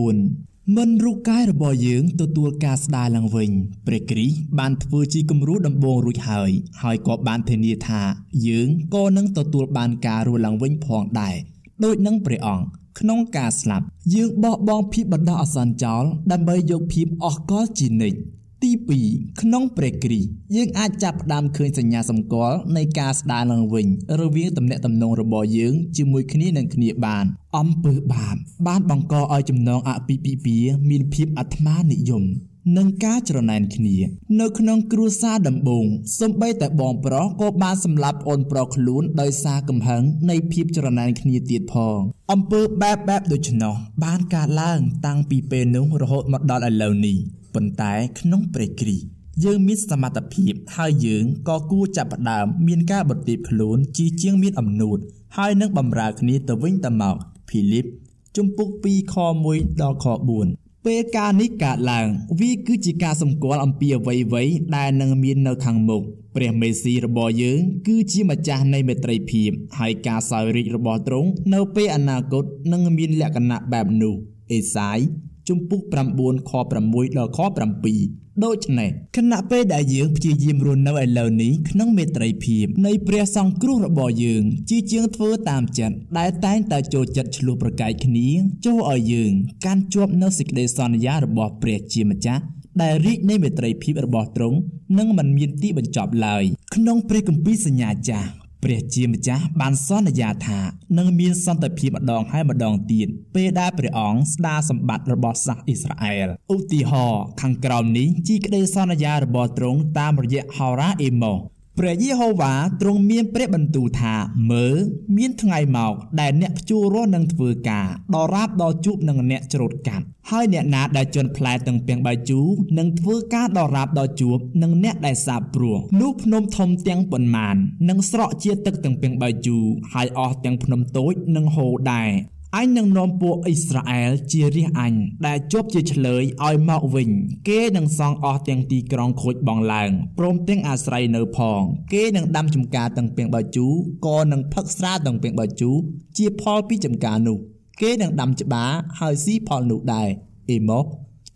44មិនរូបកាយរបស់យើងទទួលការស្ដារឡើងវិញព្រះគ្រីស្ទបានធ្វើជាគំរូដំបូងរួចហើយ ហើយក៏បានធានាថា យើងក៏នឹងទទួលបានការរស់ឡើងវិញផងដែរ ដូចនឹងព្រះអង្គក្នុងការស្លាប់ យើងបោះបង់ភាពបណ្ដោះអាសន្នចោលដើម្បីយកភាពអស់កលជានិច្ចទី2ក្នុងព្រះគ្រីស្ទយើងអាចចាប់ផ្ដើមឃើញសញ្ញាសម្គាល់នៃការស្ដារឡើងវិញរវាងទំនាក់ទំនងរបស់យើងជាមួយគ្នានឹងគ្នាបានអំពើបាបបានបង្កឲ្យចំណងអភិពិពាមានភាពអាត្មានិយម និងការច្រណែនគ្នា នៅក្នុងគ្រួសារដំបូងសំបីតែបងប្រុសក៏បានសម្លាប់អូនប្រុសខ្លួនដោយសារកំហឹងនៃភាពច្រណែនគ្នាទៀតផងអំពើបែបបែបដូច្នោះបានកើតឡើងតាំងពីពេលនោះរហូតមកដល់ឥឡូវនេះប៉ុន្តែក្នុងព្រះគ្រីស្ទយើងមានសមត្ថភាពហើយយើងក៏គួរចាប់ផ្ដើមមានការបន្ទាបខ្លួនជាជាងមានអំនួតហើយនឹងបំរើគ្នាទៅវិញទៅមកភីលីបជំពូក2ខ1ដល់ខ4 ពេលការនេះកើតឡើងវាគឺជាការសម្គាល់អំពីអ្វីៗដែលនឹងមាននៅខាងមុខព្រះមេស៊ីរបស់យើង គឺជាម្ចាស់នៃមេត្រីភាពហើយការសោយរាជរបស់ទ្រង់នៅពេលអនាគតនឹងមានលក្ខណៈបែបនោះអេសាយជំពូក9ខ6ដល់ខ7 ដូច្នេះខណៈពេលដែលយើងព្យាយាមរស់នៅឥឡូវនេះក្នុងមេត្រីភាពនៃព្រះសង្គ្រោះរបស់យើងជាជាងធ្វើតាមចិត្តដែលតែងតែចូលចិត្តឆ្លោះប្រកែកគ្នាចូលឲ្យយើងកាន់ជាប់នៅសេចក្តីសន្យារបស់ព្រះជាម្ចាស់ដែលរីកនៃមេត្រីភាពរបស់ទ្រង់នឹងមិនមានទីបញ្ចប់ឡើយក្នុងព្រះគម្ពីរសញ្ញាចាស់ ព្រះជាម្ចាស់បានសន្យាថានឹងមានសន្តិភាពម្ដងហើយម្ដងទៀតពេលដែលព្រះអង្គស្ដារសម្បត្តិរបស់សាសអ៊ីស្រាអែលឧទាហរណ៍ខាងក្រោមនេះជាក្តីសន្យារបស់ទ្រង់តាមរយៈហោរ៉ាអេម៉ូ ព្រះយេហូវ៉ាទ្រង់មានព្រះបន្ទូលថាមើលមានថ្ងៃមកដែលអ្នកភ្ជួររាស់នឹងធ្វើការដរាបដល់ជួបនឹងអ្នកច្រូតកាត់ហើយអ្នកណាដែលជន់ផ្លែទាំងពីងបាយជូនឹងធ្វើការដរាបដល់ជួបនឹងអ្នកដែលសាបព្រោះនោះភ្នំធំទាំងប៉ុន្មាននឹងស្រកជាទឹកទាំងពីងបាយជូហើយអស់ទាំងភ្នំតូចនឹងហូរដែរ អញនឹងនាំពួកអ៊ីស្រាអែលជារាជអញដែលជាប់ជាឆ្លើយឲ្យមកវិញ គេនឹងសង់អស់ទាំងទីក្រុងខូចបងឡើងព្រមទាំងអាស្រ័យនៅផង គេនឹងដាំចំការទាំងពីងបាជូក៏នឹងផឹកស្រាទាំងពីងបាជូជាផលពីចំការនោះ គេនឹងដាំច្បារហើយស៊ីផលនោះដែរអេម៉ូ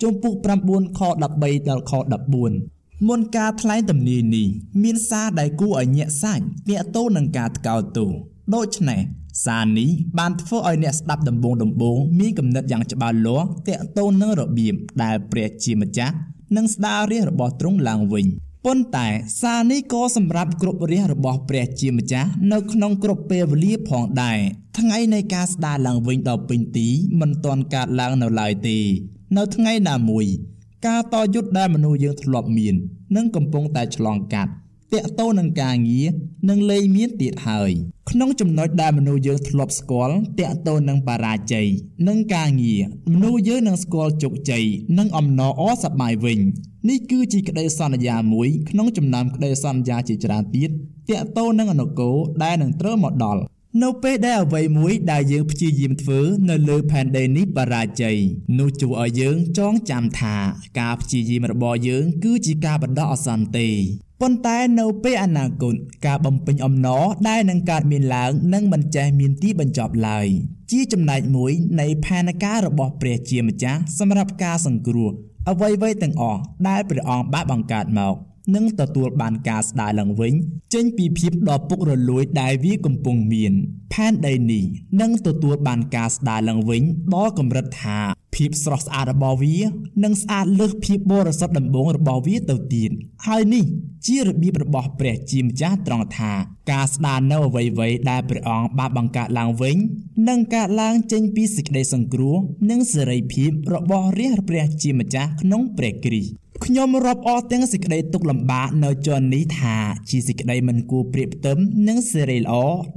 ជំពូក9ខ13ដល់ខ14មុនការថ្លែងទំនាយនេះមានសារដែលគួរឲ្យញាក់សាច់ទាក់ទោនឹងការថ្កោលទោសដូច្នេះ សារនេះបានធ្វើឲ្យអ្នកស្ដាប់ដំបងដំបងមានគំនិតយ៉ាងច្បាស់លាស់ទាក់ទងនឹងរបៀបដែលព្រះជាម្ចាស់នឹងស្ដាររាជរបស់ទ្រង់ឡើងវិញប៉ុន្តែសារនេះក៏សម្រាប់គ្រប់រាជរបស់ព្រះជាម្ចាស់នៅក្នុងគ្រប់ពេលវេលាផងដែរថ្ងៃនៃការស្ដារឡើងវិញដល់ពេញទីមិនទាន់កើតឡើងនៅឡើយទេ នៅថ្ងៃណាមួយ ការតយុទ្ធដែលមនុស្សយើងធ្លាប់មាននឹងកំពុងតែឆ្លងកាត់ តាក់ទោនឹងការងារនឹងលែងមានទៀតហើយក្នុងចំណុចដែលមនុស្សយើងធ្លាប់ស្គាល់តាក់ទោនឹងបរាជ័យនិងការងារមនុស្សយើងនឹងស្គាល់ជោគជ័យនិងអំណរអសប្បាយវិញនេះគឺជាក្តីសន្យាមួយក្នុងចំណោមក្តីសន្យាជាច្រើនទៀតតាក់ទោនឹងអនុគលដែលនឹងត្រូវមកដល់ នៅពេលដែលអ្វីមួយដែលយើងព្យាយាមធ្វើនៅលើផែនដីនេះបរាជ័យនោះជួយឲ្យយើងចងចាំថាការព្យាយាមរបស់យើងគឺជាការបណ្ដោះអាសន្នទេប៉ុន្តែនៅពេលអនាគតការបំពេញអំណរដែលនឹងកើតមានឡើងនឹងមិនចេះមានទីបញ្ចប់ឡើយជាចំណែកមួយនៃផែនការរបស់ព្រះជាម្ចាស់សម្រាប់ការសង្គ្រោះអ្វីៗទាំងអស់ដែលព្រះអង្គបានបង្កើតមក នឹងទទួលបានការស្ដារឡើងវិញ ចេញពីភាពដ៏ពុករលួយដែលវាកំពុងមាន ផែនដីនេះនឹងទទួលបានការស្ដារឡើងវិញដល់កម្រិតថាភាពស្រស់ស្អាតរបស់វានឹងស្អាតលើសភាពបរិសុទ្ធដំបូងរបស់វាទៅទៀតហើយនេះជារបៀបរបស់ព្រះជាម្ចាស់ត្រង់ថាការស្ដារនៅអ្វីៗដែលព្រះអង្គបានបង្កើតឡើងវិញនឹងកើតឡើងចេញពីសេចក្តីសង្គ្រោះនិងសេរីភាពរបស់រាជព្រះជាម្ចាស់ក្នុងព្រះគ្រីស្ទ ខ្ញុំរាប់អរទាំងសេចក្តីទុកលំបាកនៅជន់នេះថាជាសេចក្តីមិនគួរប្រៀបផ្ទឹមនិងសេរីល្អ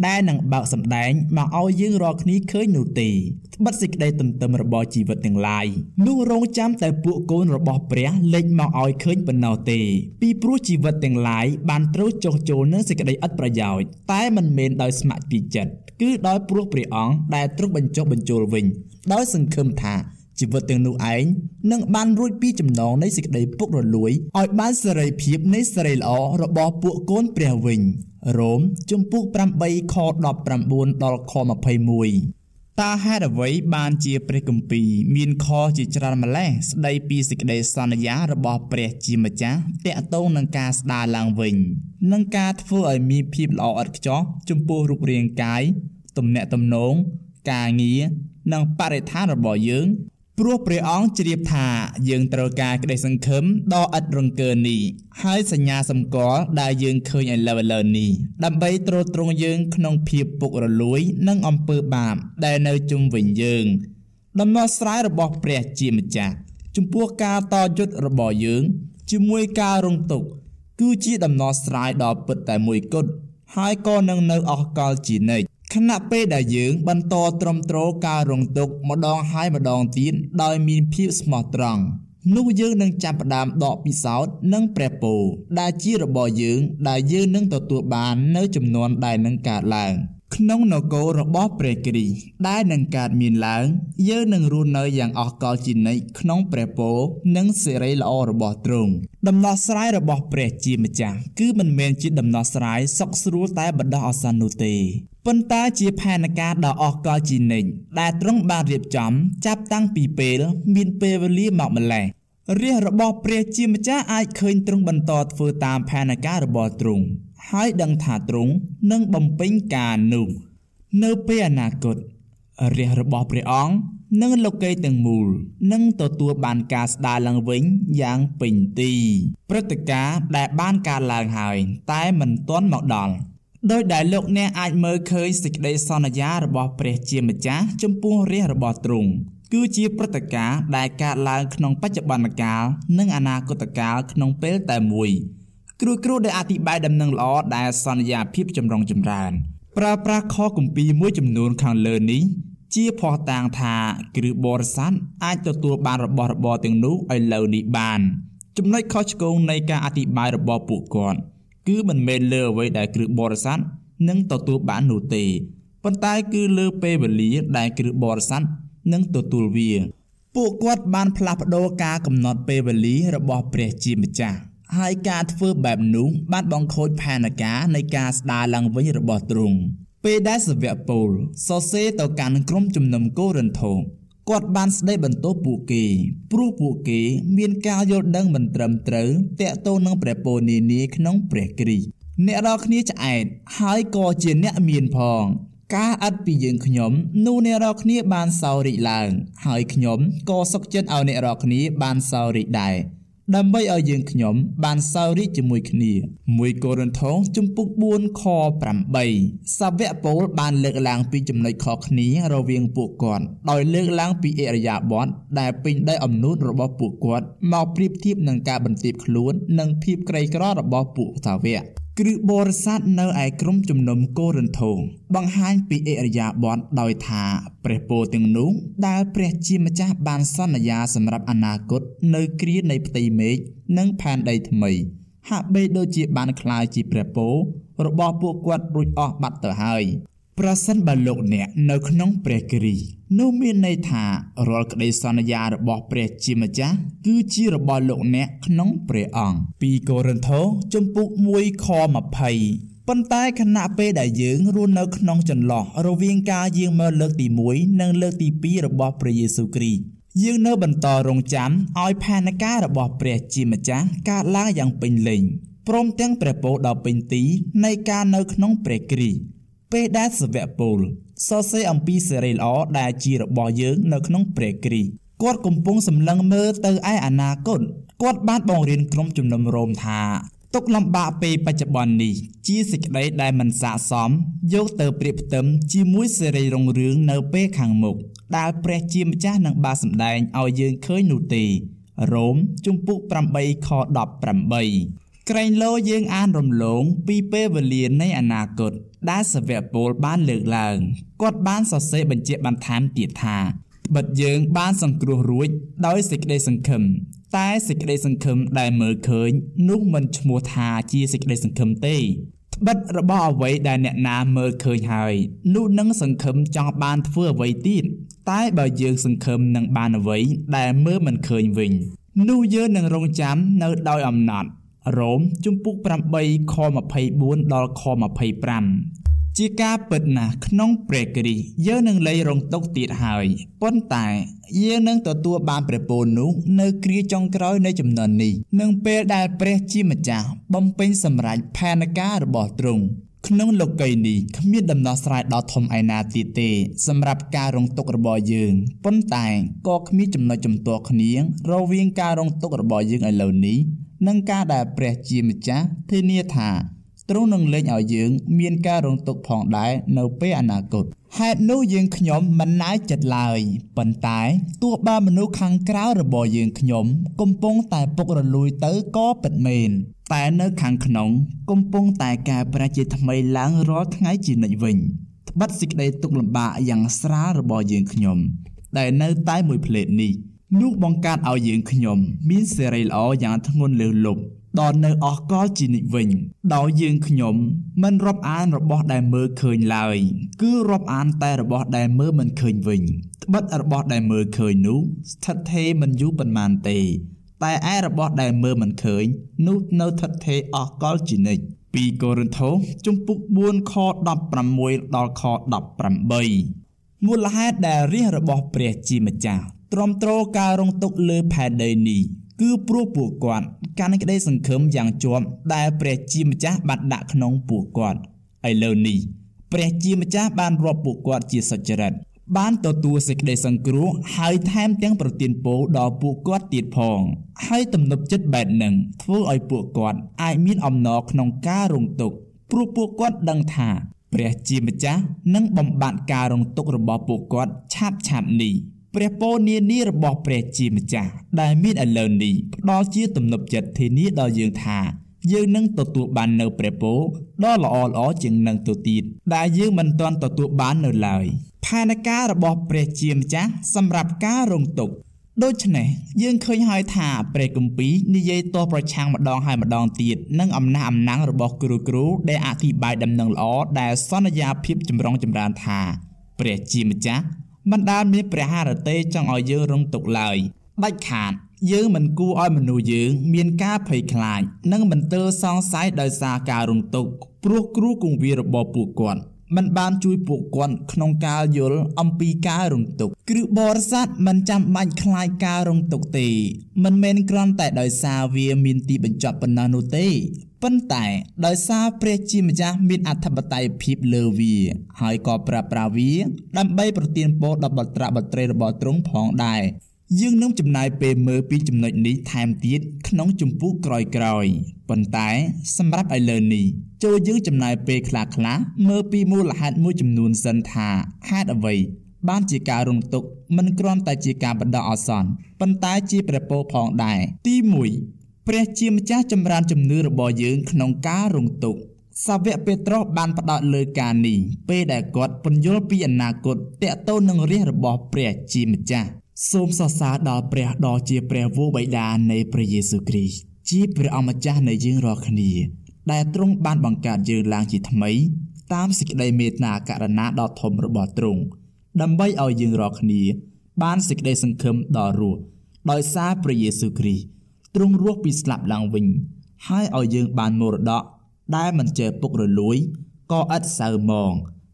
ដែលនឹងបើកសម្ដែងមកឲ្យយើងរាល់គ្នាឃើញនោះទេត្បិតសេចក្តីទន្ទឹមរបស់ជីវិតទាំងឡាយនោះរងចាំតែពួកកូនរបស់ព្រះលេចមកឲ្យឃើញប៉ុណ្ណោះទេពីព្រោះជីវិតទាំងឡាយបានត្រូវចុះចូលនឹងសេចក្តីឥតប្រយោជន៍តែមិនមែនដោយស្ម័គ្រពីចិត្តគឺដោយព្រោះព្រះអង្គដែលទ្រង់បញ្ចុះបញ្ចូលវិញដោយសង្ឃឹមថា ជីវិតទាំងនោះឯងនឹងបានរួចពីចំណងនៃសេចក្តីពុករលួយឲ្យបានសេរីភាពនៃសេរីល្អរបស់ពួកកូនព្រះវិញរ៉ូមជំពូក8ខ19ដល់ខ21តើហេតុអ្វីបានជាព្រះគម្ពីរមានខជាច្រើនម្លេះស្ដីពីសេចក្តីសន្យារបស់ព្រះជាម្ចាស់តាក់ទងនឹងការស្ដារឡើងវិញនិងការធ្វើឲ្យមានភាពល្អឥតខ្ចោះចំពោះរូបរាងកាយទំនាក់ទំនងការងារនិងបរិស្ថានរបស់យើង ព្រោះព្រះអង្គជ្រាបថាយើងត្រូវការក្តីសង្ឃឹមដ៏ឥតរង្គើនេះហើយសញ្ញាសម្គាល់ដែលយើងឃើញឥឡូវឥឡូវនេះដើម្បីទ្រទ្រង់យើងក្នុងភាពពុករលួយនិងអំពើបាបដែលនៅជុំវិញយើងដំណោះស្រាយរបស់ព្រះជាម្ចាស់ចំពោះការតយុទ្ធរបស់យើងជាមួយការរងទុក្ខគឺជាដំណោះស្រាយដ៏ពិតតែមួយគត់ហើយក៏នឹងនៅអស់កលជានិច្ច ខណៈពេលដែលយើងបន្តទ្រាំទ្រការរងទុក្ខម្ដងហើយម្ដងទៀតដោយមានភាពស្មោះត្រង់នោះយើងនឹងចាប់ផ្ដើមដកពិសោធន៍និងព្រះពរដែលជារបស់យើងដែលយើងនឹងទទួលបាននៅចំនួនដែលនឹងកើតឡើង ក្នុងនគររបស់ព្រះគ្រីស្ទដែលនឹងកើតមានឡើង យើងនឹងរស់នៅយ៉ាងអស់កលជានិច្ចក្នុងព្រះពរនិងសេរីល្អរបស់ទ្រង់ដំណោះស្រាយរបស់ព្រះជាម្ចាស់គឺមិនមែនជាដំណោះស្រាយសុខស្រួលតែបណ្ដោះអាសន្ននោះទេប៉ុន្តែជាផែនការដ៏អស្ចារ្យជានិច្ចដែលទ្រង់បានរៀបចំចាប់តាំងពីពេល មានពេលវេលាមកម្លេះរាជរបស់ព្រះជាម្ចាស់អាចឃើញទ្រង់បន្តធ្វើតាមផែនការរបស់ទ្រង់ ហើយដឹងថាទ្រង់នឹងបំពេញការនោះនៅពេលអនាគតរាជរបស់ព្រះអង្គនិងលោកីទាំងមូលនឹងទទួលបានការស្ដារឡើងវិញយ៉ាងពេញទីព្រឹត្តិការណ៍ដែលបានកើតឡើងហើយ តែមិនទាន់មកដល់ដោយដែលលោកអ្នកអាចមើលឃើញសេចក្តីសន្យារបស់ព្រះជាម្ចាស់ចំពោះរាជរបស់ទ្រង់គឺជាព្រឹត្តិការណ៍ដែលកើតឡើងក្នុងបច្ចុប្បន្នកាលនិងអនាគតកាលក្នុងពេលតែមួយ គ្រូគ្រូដែលអធិប្បាយដំណឹងល្អដែលសន្យាភាពចម្រុងចម្រើនប្រើប្រាស់ខគម្ពីរមួយចំនួនខាងលើនេះជាភ័ស្តុតាងថាគ្រឹះបរិស័ទអាចទទួលបានរបស់របរទាំងនោះឲ្យលើនេះបាន ចំណុចខុសឆ្គងនៃការអធិប្បាយរបស់ពួកគាត់គឺមិនមែនលើអ្វីដែលគ្រឹះបរិស័ទនឹងទទួលបាននោះទេប៉ុន្តែគឺលើពេលវេលាដែលគ្រឹះបរិស័ទនឹងទទួលវា ពួកគាត់បានផ្លាស់ប្ដូរការកំណត់ពេលវេលារបស់ព្រះជាម្ចាស់ ហើយការធ្វើបែបនោះបានបង្ខូចផែនការនៃការស្ដារឡើងវិញរបស់ទ្រង់ពេលដែលសាវកពូលសរសេរទៅកាន់ក្រុមជំនុំកូរិនថូគាត់បានស្ដីបន្ទោសពួកគេ ព្រោះពួកគេ មានការយល់ដឹងមិនត្រឹមត្រូវតាក់ទងនឹងព្រះពរនានាក្នុងព្រះគ្រីស្ទអ្នករាល់គ្នាឆ្អែតហើយក៏ជាអ្នកមានផង ការអត់ពីយើងខ្ញុំនោះអ្នករាល់គ្នាបានសោរីកឡើង ហើយខ្ញុំក៏សុខចិត្តឲ្យអ្នករាល់គ្នាបានសោរីកដែរ ដើម្បីឲ្យយើងខ្ញុំបានសោរីកជាមួយគ្នា1កូរិនថូសជំពូក4ខ8សាវកពូលបានលើកឡើងពីចំណុចខុសគ្នារវាងពួកគាត់ដោយលើកឡើងពីអរិយាប័ត្រដែលពេញដោយអំណួតរបស់ពួកគាត់មកប្រៀបធៀបនឹងការបន្ទាបខ្លួន និងភាពក្រីក្ររបស់ពួកសាវក គ្រឹះបរិស័ទនៅឯក្រុមជំនុំកូរិនថូបង្ហាញពីអរិយាប័ត្រដោយថាព្រះពរទាំងនោះដែលព្រះជាម្ចាស់បានសន្យាសម្រាប់អនាគតនៅគ្រានៃផ្ទៃមេឃនិងផែនដីថ្មី ហាក់បីដូចជាបានคล้ายជាព្រះពររបស់ពួកគាត់រួចអស់បាត់ទៅហើយ ប្រសិនបើលោកអ្នកនៅក្នុងព្រះគិរីនោះមានន័យថារាល់ក្តីសន្យារបស់ព្រះជាម្ចាស់គឺជារបស់លោកអ្នកក្នុងព្រះអង្គ2កូរិនថូសជំពូក1ខ20ប៉ុន្តែខណៈពេលដែលយើងរស់នៅក្នុងចន្លោះរវាងការយាងមកលើកទី1និងលើកទី2របស់ព្រះយេស៊ូវគ្រីស្ទយើងនៅបន្តរងចាំឲ្យផែនការរបស់ព្រះជាម្ចាស់កើតឡើងយ៉ាងពេញលេញព្រមទាំងព្រះពរដ៏ពេញទីនៃការនៅក្នុងព្រះគ្រីស្ទ ពេលដែលសាវកពូលសរសេរអំពីសេរីល្អដែលជារបស់យើងនៅក្នុងព្រះគ្រីស្ទគាត់កំពុងសម្លឹងមើលទៅឯអនាគតគាត់បានបង្រៀនក្រុមជំនុំរោមថាទុកលំបាកពេលបច្ចុប្បន្ននេះជាសេចក្តីដែលមិនស័ក្តិសមយកទៅប្រៀបផ្ទឹមជាមួយសេរីរុងរឿងនៅពេលខាងមុខដែលព្រះជាម្ចាស់នឹងបានសម្ដែងឲ្យយើងឃើញនោះទេរ៉ូមជំពូក8ខ18 ក្រែងលោយើងអានរំលងពីពេលវេលានៃអនាគតដែលសាវកពលបានលើកឡើងគាត់បានសរសេរបញ្ជាក់បន្ថែមទៀតថាបិទយើងបានសង្គ្រោះរួចដោយសេចក្តីសង្ឃឹមតែសេចក្តីសង្ឃឹមដែលមើលឃើញនោះមិនឈ្មោះថាជាសេចក្តីសង្ឃឹមទេត្បិតរបស់អ្វីដែលអ្នកណាមើលឃើញហើយនោះនឹងសង្ឃឹមចង់បានធ្វើអ្វីទៀតតែបើយើងសង្ឃឹមនឹងបានអ្វីដែលមើលមិនឃើញវិញនោះយើងនឹងរងចាំនៅដោយអំណត់ រ៉ូមជំពូក8ខ24ដល់ខ25ជាការពិតណាស់ក្នុងព្រះគ្រីស្ទយើងនឹងលែងរងទុក្ខទៀតហើយប៉ុន្តែយើងនឹងទទួលបានព្រះពរនោះនៅគ្រាចុងក្រោយនៃចំនួននេះនឹងពេលដែលព្រះជាម្ចាស់បំពេញសម្រេចផែនការរបស់ទ្រង់ក្នុងលោកីយ៍នេះគ្មានដំណោះស្រាយដ៏ធំឯណាទៀតទេសម្រាប់ការរងទុក្ខរបស់យើងប៉ុន្តែក៏គ្មានចំណុចចំទាស់គ្នារវាងការរងទុក្ខរបស់យើងឥឡូវនេះ និងការដែលព្រះជាម្ចាស់ធានាថាទ្រង់នឹងលែងឲ្យយើង មានការរងទុក្ខផងដែរនៅពេលអនាគតហេតុនោះយើងខ្ញុំមិនណាយចិត្តឡើយប៉ុន្តែទោះបើមនុស្សខាងក្រៅរបស់យើងខ្ញុំ កំពុងតែពុករលួយទៅក៏ពិតមែនតែនៅខាងក្នុង កំពុងតែកែប្រែជាថ្មីឡើងរាល់ថ្ងៃជានិច្ចវិញត្បិតសេចក្តីទុក្ខលំបាកយ៉ាងស្រាលរបស់យើងខ្ញុំ ដែលនៅតែមួយផ្លេតនេះ នោះបង្កើតឲ្យយើងខ្ញុំមានសេរីល្អយ៉ាងធ្ងន់លើសលប់ដល់នៅអស់កលជានិច្ចវិញ ដោយយើងខ្ញុំ មិនរាប់អានរបស់ដែលមើលឃើញឡើយ គឺរាប់អានតែរបស់ដែលមើលមិនឃើញវិញត្បិតរបស់ដែលមើលឃើញនោះស្ថិតថេរមិនយូរប៉ុន្មានទេ តែឯរបស់ដែលមើលមិនឃើញ នោះនៅស្ថិតថេរអស់កលជានិច្ច2កូរិនថូសជំពូក4ខ16ដល់ខ18មូលហេតុដែលរាជរបស់ព្រះជាម្ចាស់ ទ្រាំទ្រការរងទុក្ខលើផែនដីនេះគឺព្រោះពួកគាត់កាន់ក្តីសង្ឃឹមយ៉ាងជាប់ដែលព្រះជាម្ចាស់បានដាក់ក្នុងពួកគាត់ឥឡូវនេះព្រះជាម្ចាស់បានរាប់ពួកគាត់ជាសុចរិតបានទទួលសេចក្តីសង្គ្រោះហើយថែមទាំងប្រទានពរដល់ពួកគាត់ទៀតផង ហើយទំនុកចិត្តបែបនឹងធ្វើឲ្យពួកគាត់អាចមានអំណរក្នុងការរងទុក្ខព្រោះពួកគាត់ដឹងថាព្រះជាម្ចាស់នឹងបំបត្តិការរងទុក្ខរបស់ពួកគាត់ឆាប់ឆាប់នេះ ព្រះពរនានារបស់ព្រះជាម្ចាស់ដែលមានឥឡូវនេះផ្ដល់ជាទំនុកចិត្តធានាដល់យើងថាយើងនឹងទទួលបាននៅព្រះពរដ៏ល្អល្អជាងនឹងទៅទៀតដែលយើងមិនទាន់ទទួលបាននៅឡើយផែនការរបស់ព្រះជាម្ចាស់សម្រាប់ការរងទុក្ខដូច្នេះយើងឃើញហើយថាព្រះគម្ពីរនិយាយតប្រឆាំងម្ដងហើយម្ដងទៀតនឹងអំណះអំណាងរបស់គ្រូគ្រូដែលអធិប្បាយដំណឹងល្អដែលសន្យាភាពចម្រុងចម្រើនថាព្រះជាម្ចាស់ មិនដែលមានព្រះハរទេចង់ឲ្យយើងរងទុក្ខឡើយដាច់ខាតយើងមិនគួរឲ្យមនុស្សយើងមានការភ័យខ្លាចនិងមិនទើសង្ស័យដោយសារការរងទុក្ខព្រោះគ្រូគង្វាលរបស់ពួកគាត់ មិនបានជួយពួកគាត់ក្នុងការយល់អំពីការរងទុក្ខគ្រឹះបរិស័ទមិនចាំបាច់ខ្លាចការរងទុក្ខទេ មិនមែនគ្រាន់តែដោយសារវាមានទីបញ្ចប់ប៉ុណ្ណោះនោះទេប៉ុន្តែដោយសារព្រះជាម្ចាស់មានអធិបតេយ្យភាពលើវា ហើយក៏ប្រើប្រាស់វា ដើម្បីប្រទានពរដល់បត្រាបត្រីរបស់ទ្រង់ផងដែរ យើងនឹងចំណាយពេលមើលពីចំណុចនេះថែមទៀតក្នុងជំពូកក្រោយៗប៉ុន្តែសម្រាប់ឥឡូវនេះចូលយើងចំណាយពេលខ្លះៗមើលពីមូលហេតុមួយចំនួនសិនថាហេតុអ្វីបានជាការរងទុក្ខមិនគ្រាន់តែជាការបណ្ដោះអាសន្នប៉ុន្តែជាព្រះពរផងដែរទី1ព្រះជាម្ចាស់ចម្រើនជំនឿរបស់យើងក្នុងការរងទុក្ខសាវកពេត្រុសបានផ្ដោតលើការនេះពេលដែលគាត់ពន្យល់ពីអនាគតតាក់ទងនឹងរាជរបស់ព្រះជាម្ចាស់ សូមសរសើរដល់ព្រះដ៏ជាព្រះវរបិតានៃព្រះយេស៊ូវគ្រីស្ទជាព្រះអម្ចាស់នៃយើងរាល់គ្នា ដែលទ្រង់បានបង្កើតយើងឡើងជាថ្មី តាមសេចក្តីមេត្តាករុណាដ៏ធំរបស់ទ្រង់ដើម្បីឲ្យយើងរាល់គ្នា បានសេចក្តីសង្ឃឹមដល់រស់ដោយសារព្រះយេស៊ូវគ្រីស្ទទ្រង់រស់ពីស្លាប់ឡើងវិញ ហើយឲ្យយើងបានមរតកដែលមិនចេះពុករលួយក៏ឥតសៅមង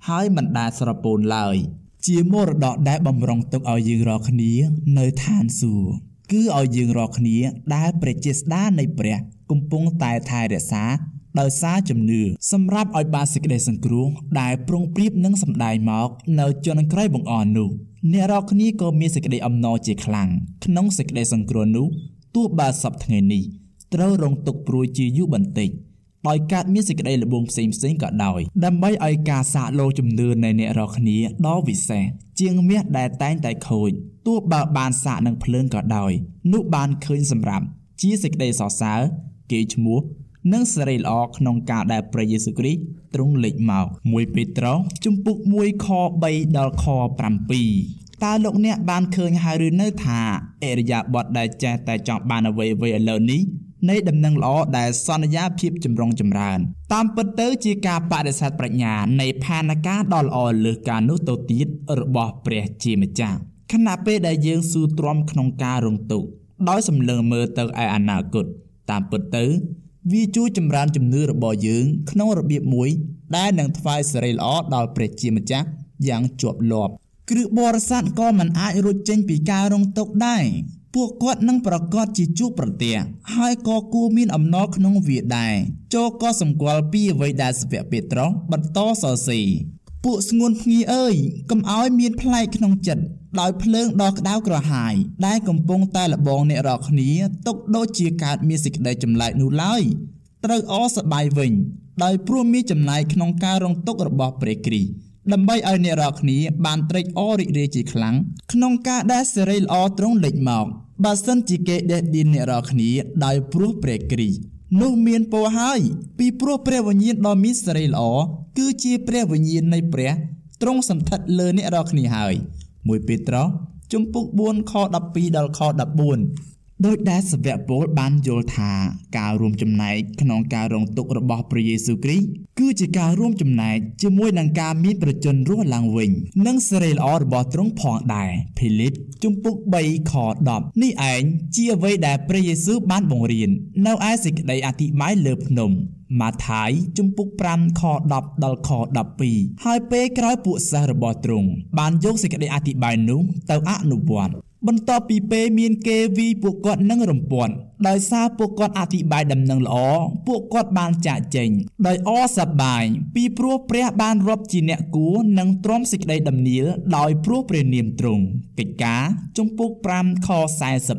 ហើយមិនដែលស្រពោនឡើយ ជាមរតកដែលបំរុងទុកឲ្យយើងរាល់គ្នានៅឋានសួគ៌គឺឲ្យយើងរាល់គ្នាដែលព្រះជាស្ដានៃព្រះកំពុងតែថែរក្សាដោយសារជំនឿសម្រាប់ឲ្យបានសេចក្តីសង្គ្រោះដែលប្រុងប្រៀបនឹងសម្ដែងមកនៅជនក្រោយបង្អស់នោះអ្នករាល់គ្នាក៏មានសេចក្តីអំណរជាខ្លាំងក្នុងសេចក្តីសង្គ្រោះនោះទោះបើសពថ្ងៃនេះត្រូវរងទុក្ខព្រួយជាយូរបន្តិច ដោយកើតមានសេចក្តីល្បួងផ្សេងផ្សេងក៏ដោយដើម្បីឲ្យការសាកលោជំនឿនៃអ្នករាល់គ្នាដ៏វិសេសជាងមាសដែលតែងតែខូចទោះបើបានសាកនឹងភ្លើងក៏ដោយនោះបានឃើញសម្រាប់ជាសេចក្តីសរសើរគេឈ្មោះនិងសេរីល្អក្នុងការដែលព្រះយេស៊ូវគ្រីស្ទទ្រង់លេចមក1ពេត្រុសជំពូក1ខ3ដល់ខ7តើលោកអ្នកបានឃើញហើយឬនៅថាអរិយាប័ត្រដែលចេះតែចង់បានអ្វីៗឥឡូវនេះ នៃដំណឹងល្អដែលសន្យាភាពចម្រុងចម្រើន តាមពិតទៅជាការបដិសេធប្រាជ្ញានៃផែនការដ៏ល្អលើសការនោះទៅទៀតរបស់ព្រះជាម្ចាស់ខណៈពេលដែលយើងស៊ូទ្រាំក្នុងការរងទុក្ខដោយសម្លឹងមើលទៅឯអនាគតតាមពិតទៅ វាជួយចម្រើនជំនឿរបស់យើង ក្នុងរបៀបមួយ ដែលនឹងថ្វាយសេរីល្អដល់ព្រះជាម្ចាស់យ៉ាងជាប់លាប់គ្រឹះបរិស័ទក៏មិនអាចរួចចេញពីការរងទុក្ខដែរ ពួកគាត់នឹងប្រកាសជាជួបប្រទះហើយក៏គួរមានអំណរក្នុងវាដែរចូលក៏សម្គាល់ពីអ្វីដែលសាវកពេត្រុសបន្តសរសេរពួកស្ងួនភ្ងាអើយកុំឲ្យមានផ្លែកក្នុងចិត្តដោយភ្លើងដ៏ក្តៅក្រហាយដែលកំពុងតែលបងអ្នករាល់គ្នាទុកដូចជាកើតមានសេចក្តីចម្លែកនោះឡើយត្រូវអសប្បាយវិញ ដោយព្រោះមានចំណែកក្នុងការរងទុក្ខរបស់ព្រះគ្រីស្ទដើម្បីឲ្យអ្នករាល់គ្នាបានត្រេកអររីករាយជាខ្លាំងក្នុងការដែលសេរីល្អទ្រង់លេចមក បើសិនជាគេដេះឌៀនអ្នករាល់គ្នាដោយព្រោះព្រះគ្រីស្ទនោះមានពរហើយ ពីព្រោះព្រះវិញ្ញាណដ៏មានសេរីល្អគឺជាព្រះវិញ្ញាណនៃព្រះទ្រង់សន្ធិដ្ឋលើអ្នករាល់គ្នាហើយ1ពេត្រុសជំពូក4ខ12ដល់ខ14 ដោយដែលសាវកពលបានយល់ថាការរួមចំណែកក្នុងការរងទុក្ខរបស់ព្រះយេស៊ូវគ្រីស្ទគឺជាការរួមចំណែកជាមួយនឹងការមានប្រជញ្ញរស់ឡើងវិញ និងសេរីល្អរបស់ទ្រង់ផងដែរភីលីបជំពូក3ខ10នេះឯងជាអ្វីដែលព្រះយេស៊ូវបានបង្រៀននៅឯសេចក្តីអធិប្បាយលើភ្នំម៉ាថាយជំពូក5ខ10ដល់ខ12ហើយពេលក្រោយពួកសិស្សរបស់ទ្រង់បានយកសេចក្តីអធិប្បាយនោះទៅអនុវត្ត បន្ទាប់ពីពេលមានគេវីពួកគាត់នឹងរំពាត់ដោយសារពួកគាត់អធិប្បាយដំណឹងល្អពួកគាត់បានចាក់ចេញដោយអសប្បាយពីព្រោះព្រះបានរាប់ជាអ្នកគួរនិងទ្រាំសេចក្តីដំណៀលដោយព្រោះព្រះនាមទ្រង់កិច្ចការជំពូក5ខ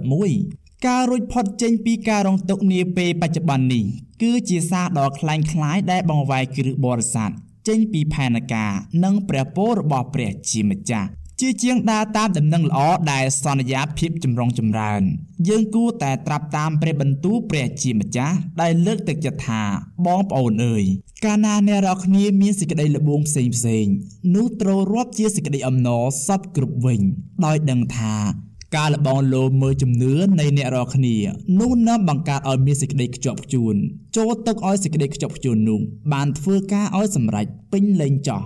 41ការរួចផុតចេញពីការរងទុក្ខនាពេលបច្ចុប្បន្ននេះគឺជាសារដ៏คล้ายคล้ายដែលបង្វែរគ្រឹះបរិស័ទចេញពីផែនការនិងព្រះពររបស់ព្រះជាម្ចាស់ ជាជាងដើរតាមដំណឹងល្អដែលសន្យាភាពចម្រុងចម្រើន យើងគួរតែត្រាប់តាមព្រះបន្ទូលព្រះជាម្ចាស់ដែលលើកទឹកចិត្តថាបងប្អូនអើយកាលណាអ្នករាល់គ្នាមានសេចក្តីល្បួងផ្សេងផ្សេងនោះត្រូវរាប់ជាសេចក្តីអំណរសពគ្រប់វិញ ដោយដឹងថាការលបងលោមើលជំនឿនៃអ្នករាល់គ្នានោះនាំបង្កើតឲ្យមានសេចក្តីខ្ជាប់ខ្ជួនចូលទឹកឲ្យសេចក្តីខ្ជាប់ខ្ជួននោះបានធ្វើការឲ្យសម្រេចពេញលេងចោះ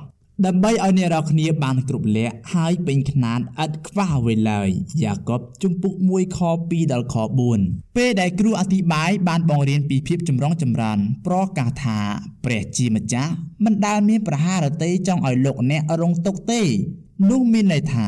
ដើម្បីឲ្យអ្នករាល់គ្នាបានគ្រប់លក្ខហើយពេញខ្នាតឥតខ្វះអ្វីឡើយយ៉ាកុបជំពូក1ខ2ដល់ខ4ពេលដែលគ្រូអធិប្បាយបានបង្រៀនពីភាពចម្រុងចម្រើនប្រកាសថាព្រះជាម្ចាស់មិនដែលមានប្រហារតីចង់ឲ្យលោកអ្នករងទុក្ខទេនោះមានន័យថា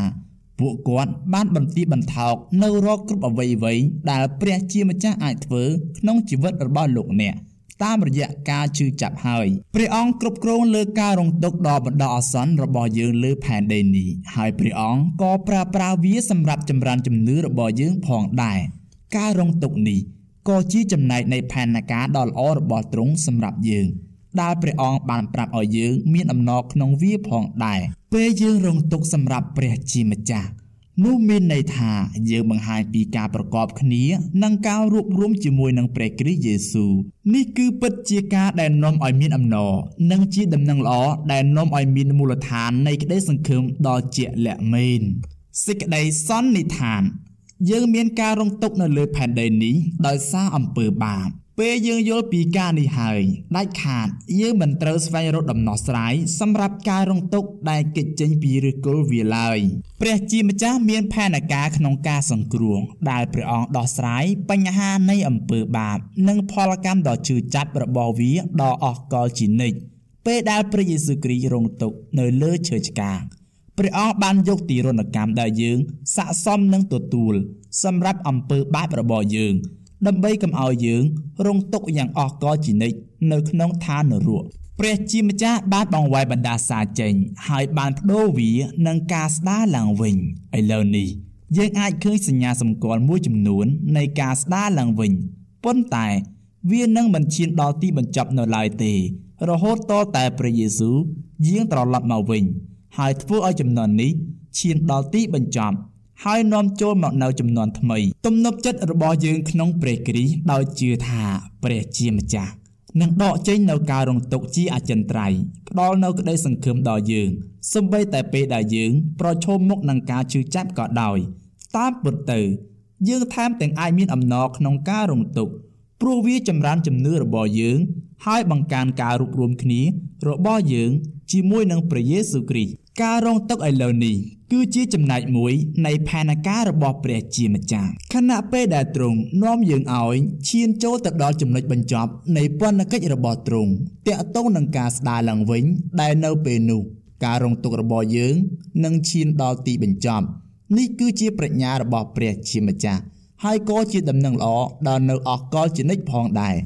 ពួកគាត់បានបន្ទាបបន្ថោកនៅរកគ្រប់អ្វីៗដែលព្រះជាម្ចាស់អាចធ្វើក្នុងជីវិតរបស់លោកអ្នក។ តាមរយៈការជឿចាប់ហើយព្រះអង្គគ្រប់គ្រងលើការរងទុក្ខដ៏បណ្ដោះអាសន្នរបស់យើងលើផែនដីនេះហើយព្រះអង្គក៏ប្រើប្រាស់វាសម្រាប់ចម្រើនជំនឿរបស់យើងផងដែរការរងទុក្ខនេះក៏ជាចំណែកនៃផែនការដ៏ល្អរបស់ទ្រង់សម្រាប់យើងដែលព្រះអង្គបានប្រាប់ឲ្យយើងមានអំណរក្នុងវាផងដែរពេលយើងរងទុក្ខសម្រាប់ព្រះជាម្ចាស់ នោះមានន័យថាយើងបង្ហាញពីការប្រកបគ្នានិងការរួបរวมជាមួយនឹងព្រះគ្រីស្ទយេស៊ូវនេះគឺពិតជាការដែលនាំឲ្យមានអំណរនិងជាដំណឹងល្អដែលនាំឲ្យមានមូលដ្ឋាននៃក្តីសង្ឃឹមដ៏ជាក់លាក់មែនសេចក្តីសន្និដ្ឋានយើងមានការរងទុក្ខនៅលើផែនដីនេះដោយសារអំពើបាប ពេលយើងយល់ពីការនេះហើយដាច់ខាតយើងមិនត្រូវស្វែងរកដំណោះស្រាយសម្រាប់ការរងទុក្ខដែលគេចចេញពីឫសគល់វាឡើយព្រះជាម្ចាស់មានផែនការក្នុងការសង្គ្រោះដែលព្រះអង្គដោះស្រាយបញ្ហានៃអំពើបាប និងផលកម្មដ៏ជឿចាប់របស់វាដ៏អស់កលជានិច្ចពេលដែលព្រះយេស៊ូវគ្រីស្ទរងទុក្ខនៅលើឈើឆ្កាងព្ព្រះអង្គបានយកទីរណកម្មដែលយើងស័ក្តិសមនឹងទទួលសម្រាប់អំពើបាបរបស់យើង ដើម្បីកុំឲ្យយើងរងទុក្ខយ៉ាងអស់កលជានិច្ចនៅក្នុងឋាននរកព្រះជាម្ចាស់បានបង្វែរបណ្ដាសាចេញ ហើយបានបដូរវានឹងការស្ដារឡើងវិញឥឡូវនេះយើងអាចឃើញសញ្ញាសម្គាល់មួយចំនួននៃការស្ដារឡើងវិញប៉ុន្តែវានឹងមិនឈានដល់ទីបញ្ចប់នៅឡើយទេ រហូតតតែព្រះយេស៊ូវយាងត្រឡប់មកវិញ ហើយធ្វើឲ្យចំនួននេះឈានដល់ទីបញ្ចប់ ហើយនាំចូលមកនៅចំនួនថ្មី ទំនុកចិត្តរបស់យើងក្នុងព្រះគ្រីស្ទដោយជឿថាព្រះជាម្ចាស់នឹងដកចេញនៅការរងទុក្ខជាអចិន្ត្រៃយ៍ផ្ដល់នៅក្តីសង្ឃឹមដល់យើងសម្បីតែពេលដែលយើង ប្រឈមមុខនឹងការឈឺចាប់ក៏ដោយតាមពិតទៅ យើងថែមទាំងអាចមានអំណរក្នុងការរងទុក្ខព្រោះវាចម្រើនជំនឿរបស់យើង ហើយបង្កើនការរួបរวมគ្នារបស់យើង ជាមួយនឹងព្រះយេស៊ូវគ្រីស្ទ ការរងទុក្ខឥឡូវនេះគឺជាចំណែកមួយនៃផែនការរបស់ព្រះជាម្ចាស់ខណៈពេលដែលទ្រង់នាំយើងឲ្យឈានចូលទៅដល់ចំណុចបញ្ចប់នៃពន្ធកិច្ចរបស់ទ្រង់តាក់ទងនឹងការស្ដារឡើងវិញដែលនៅពេលនោះការរងទុក្ខរបស់យើងនឹងឈានដល់ទីបញ្ចប់នេះគឺជាប្រាជ្ញារបស់ព្រះជាម្ចាស់ហើយក៏ជាដំណឹងល្អដល់នៅអកលជានិច្ចផងដែរ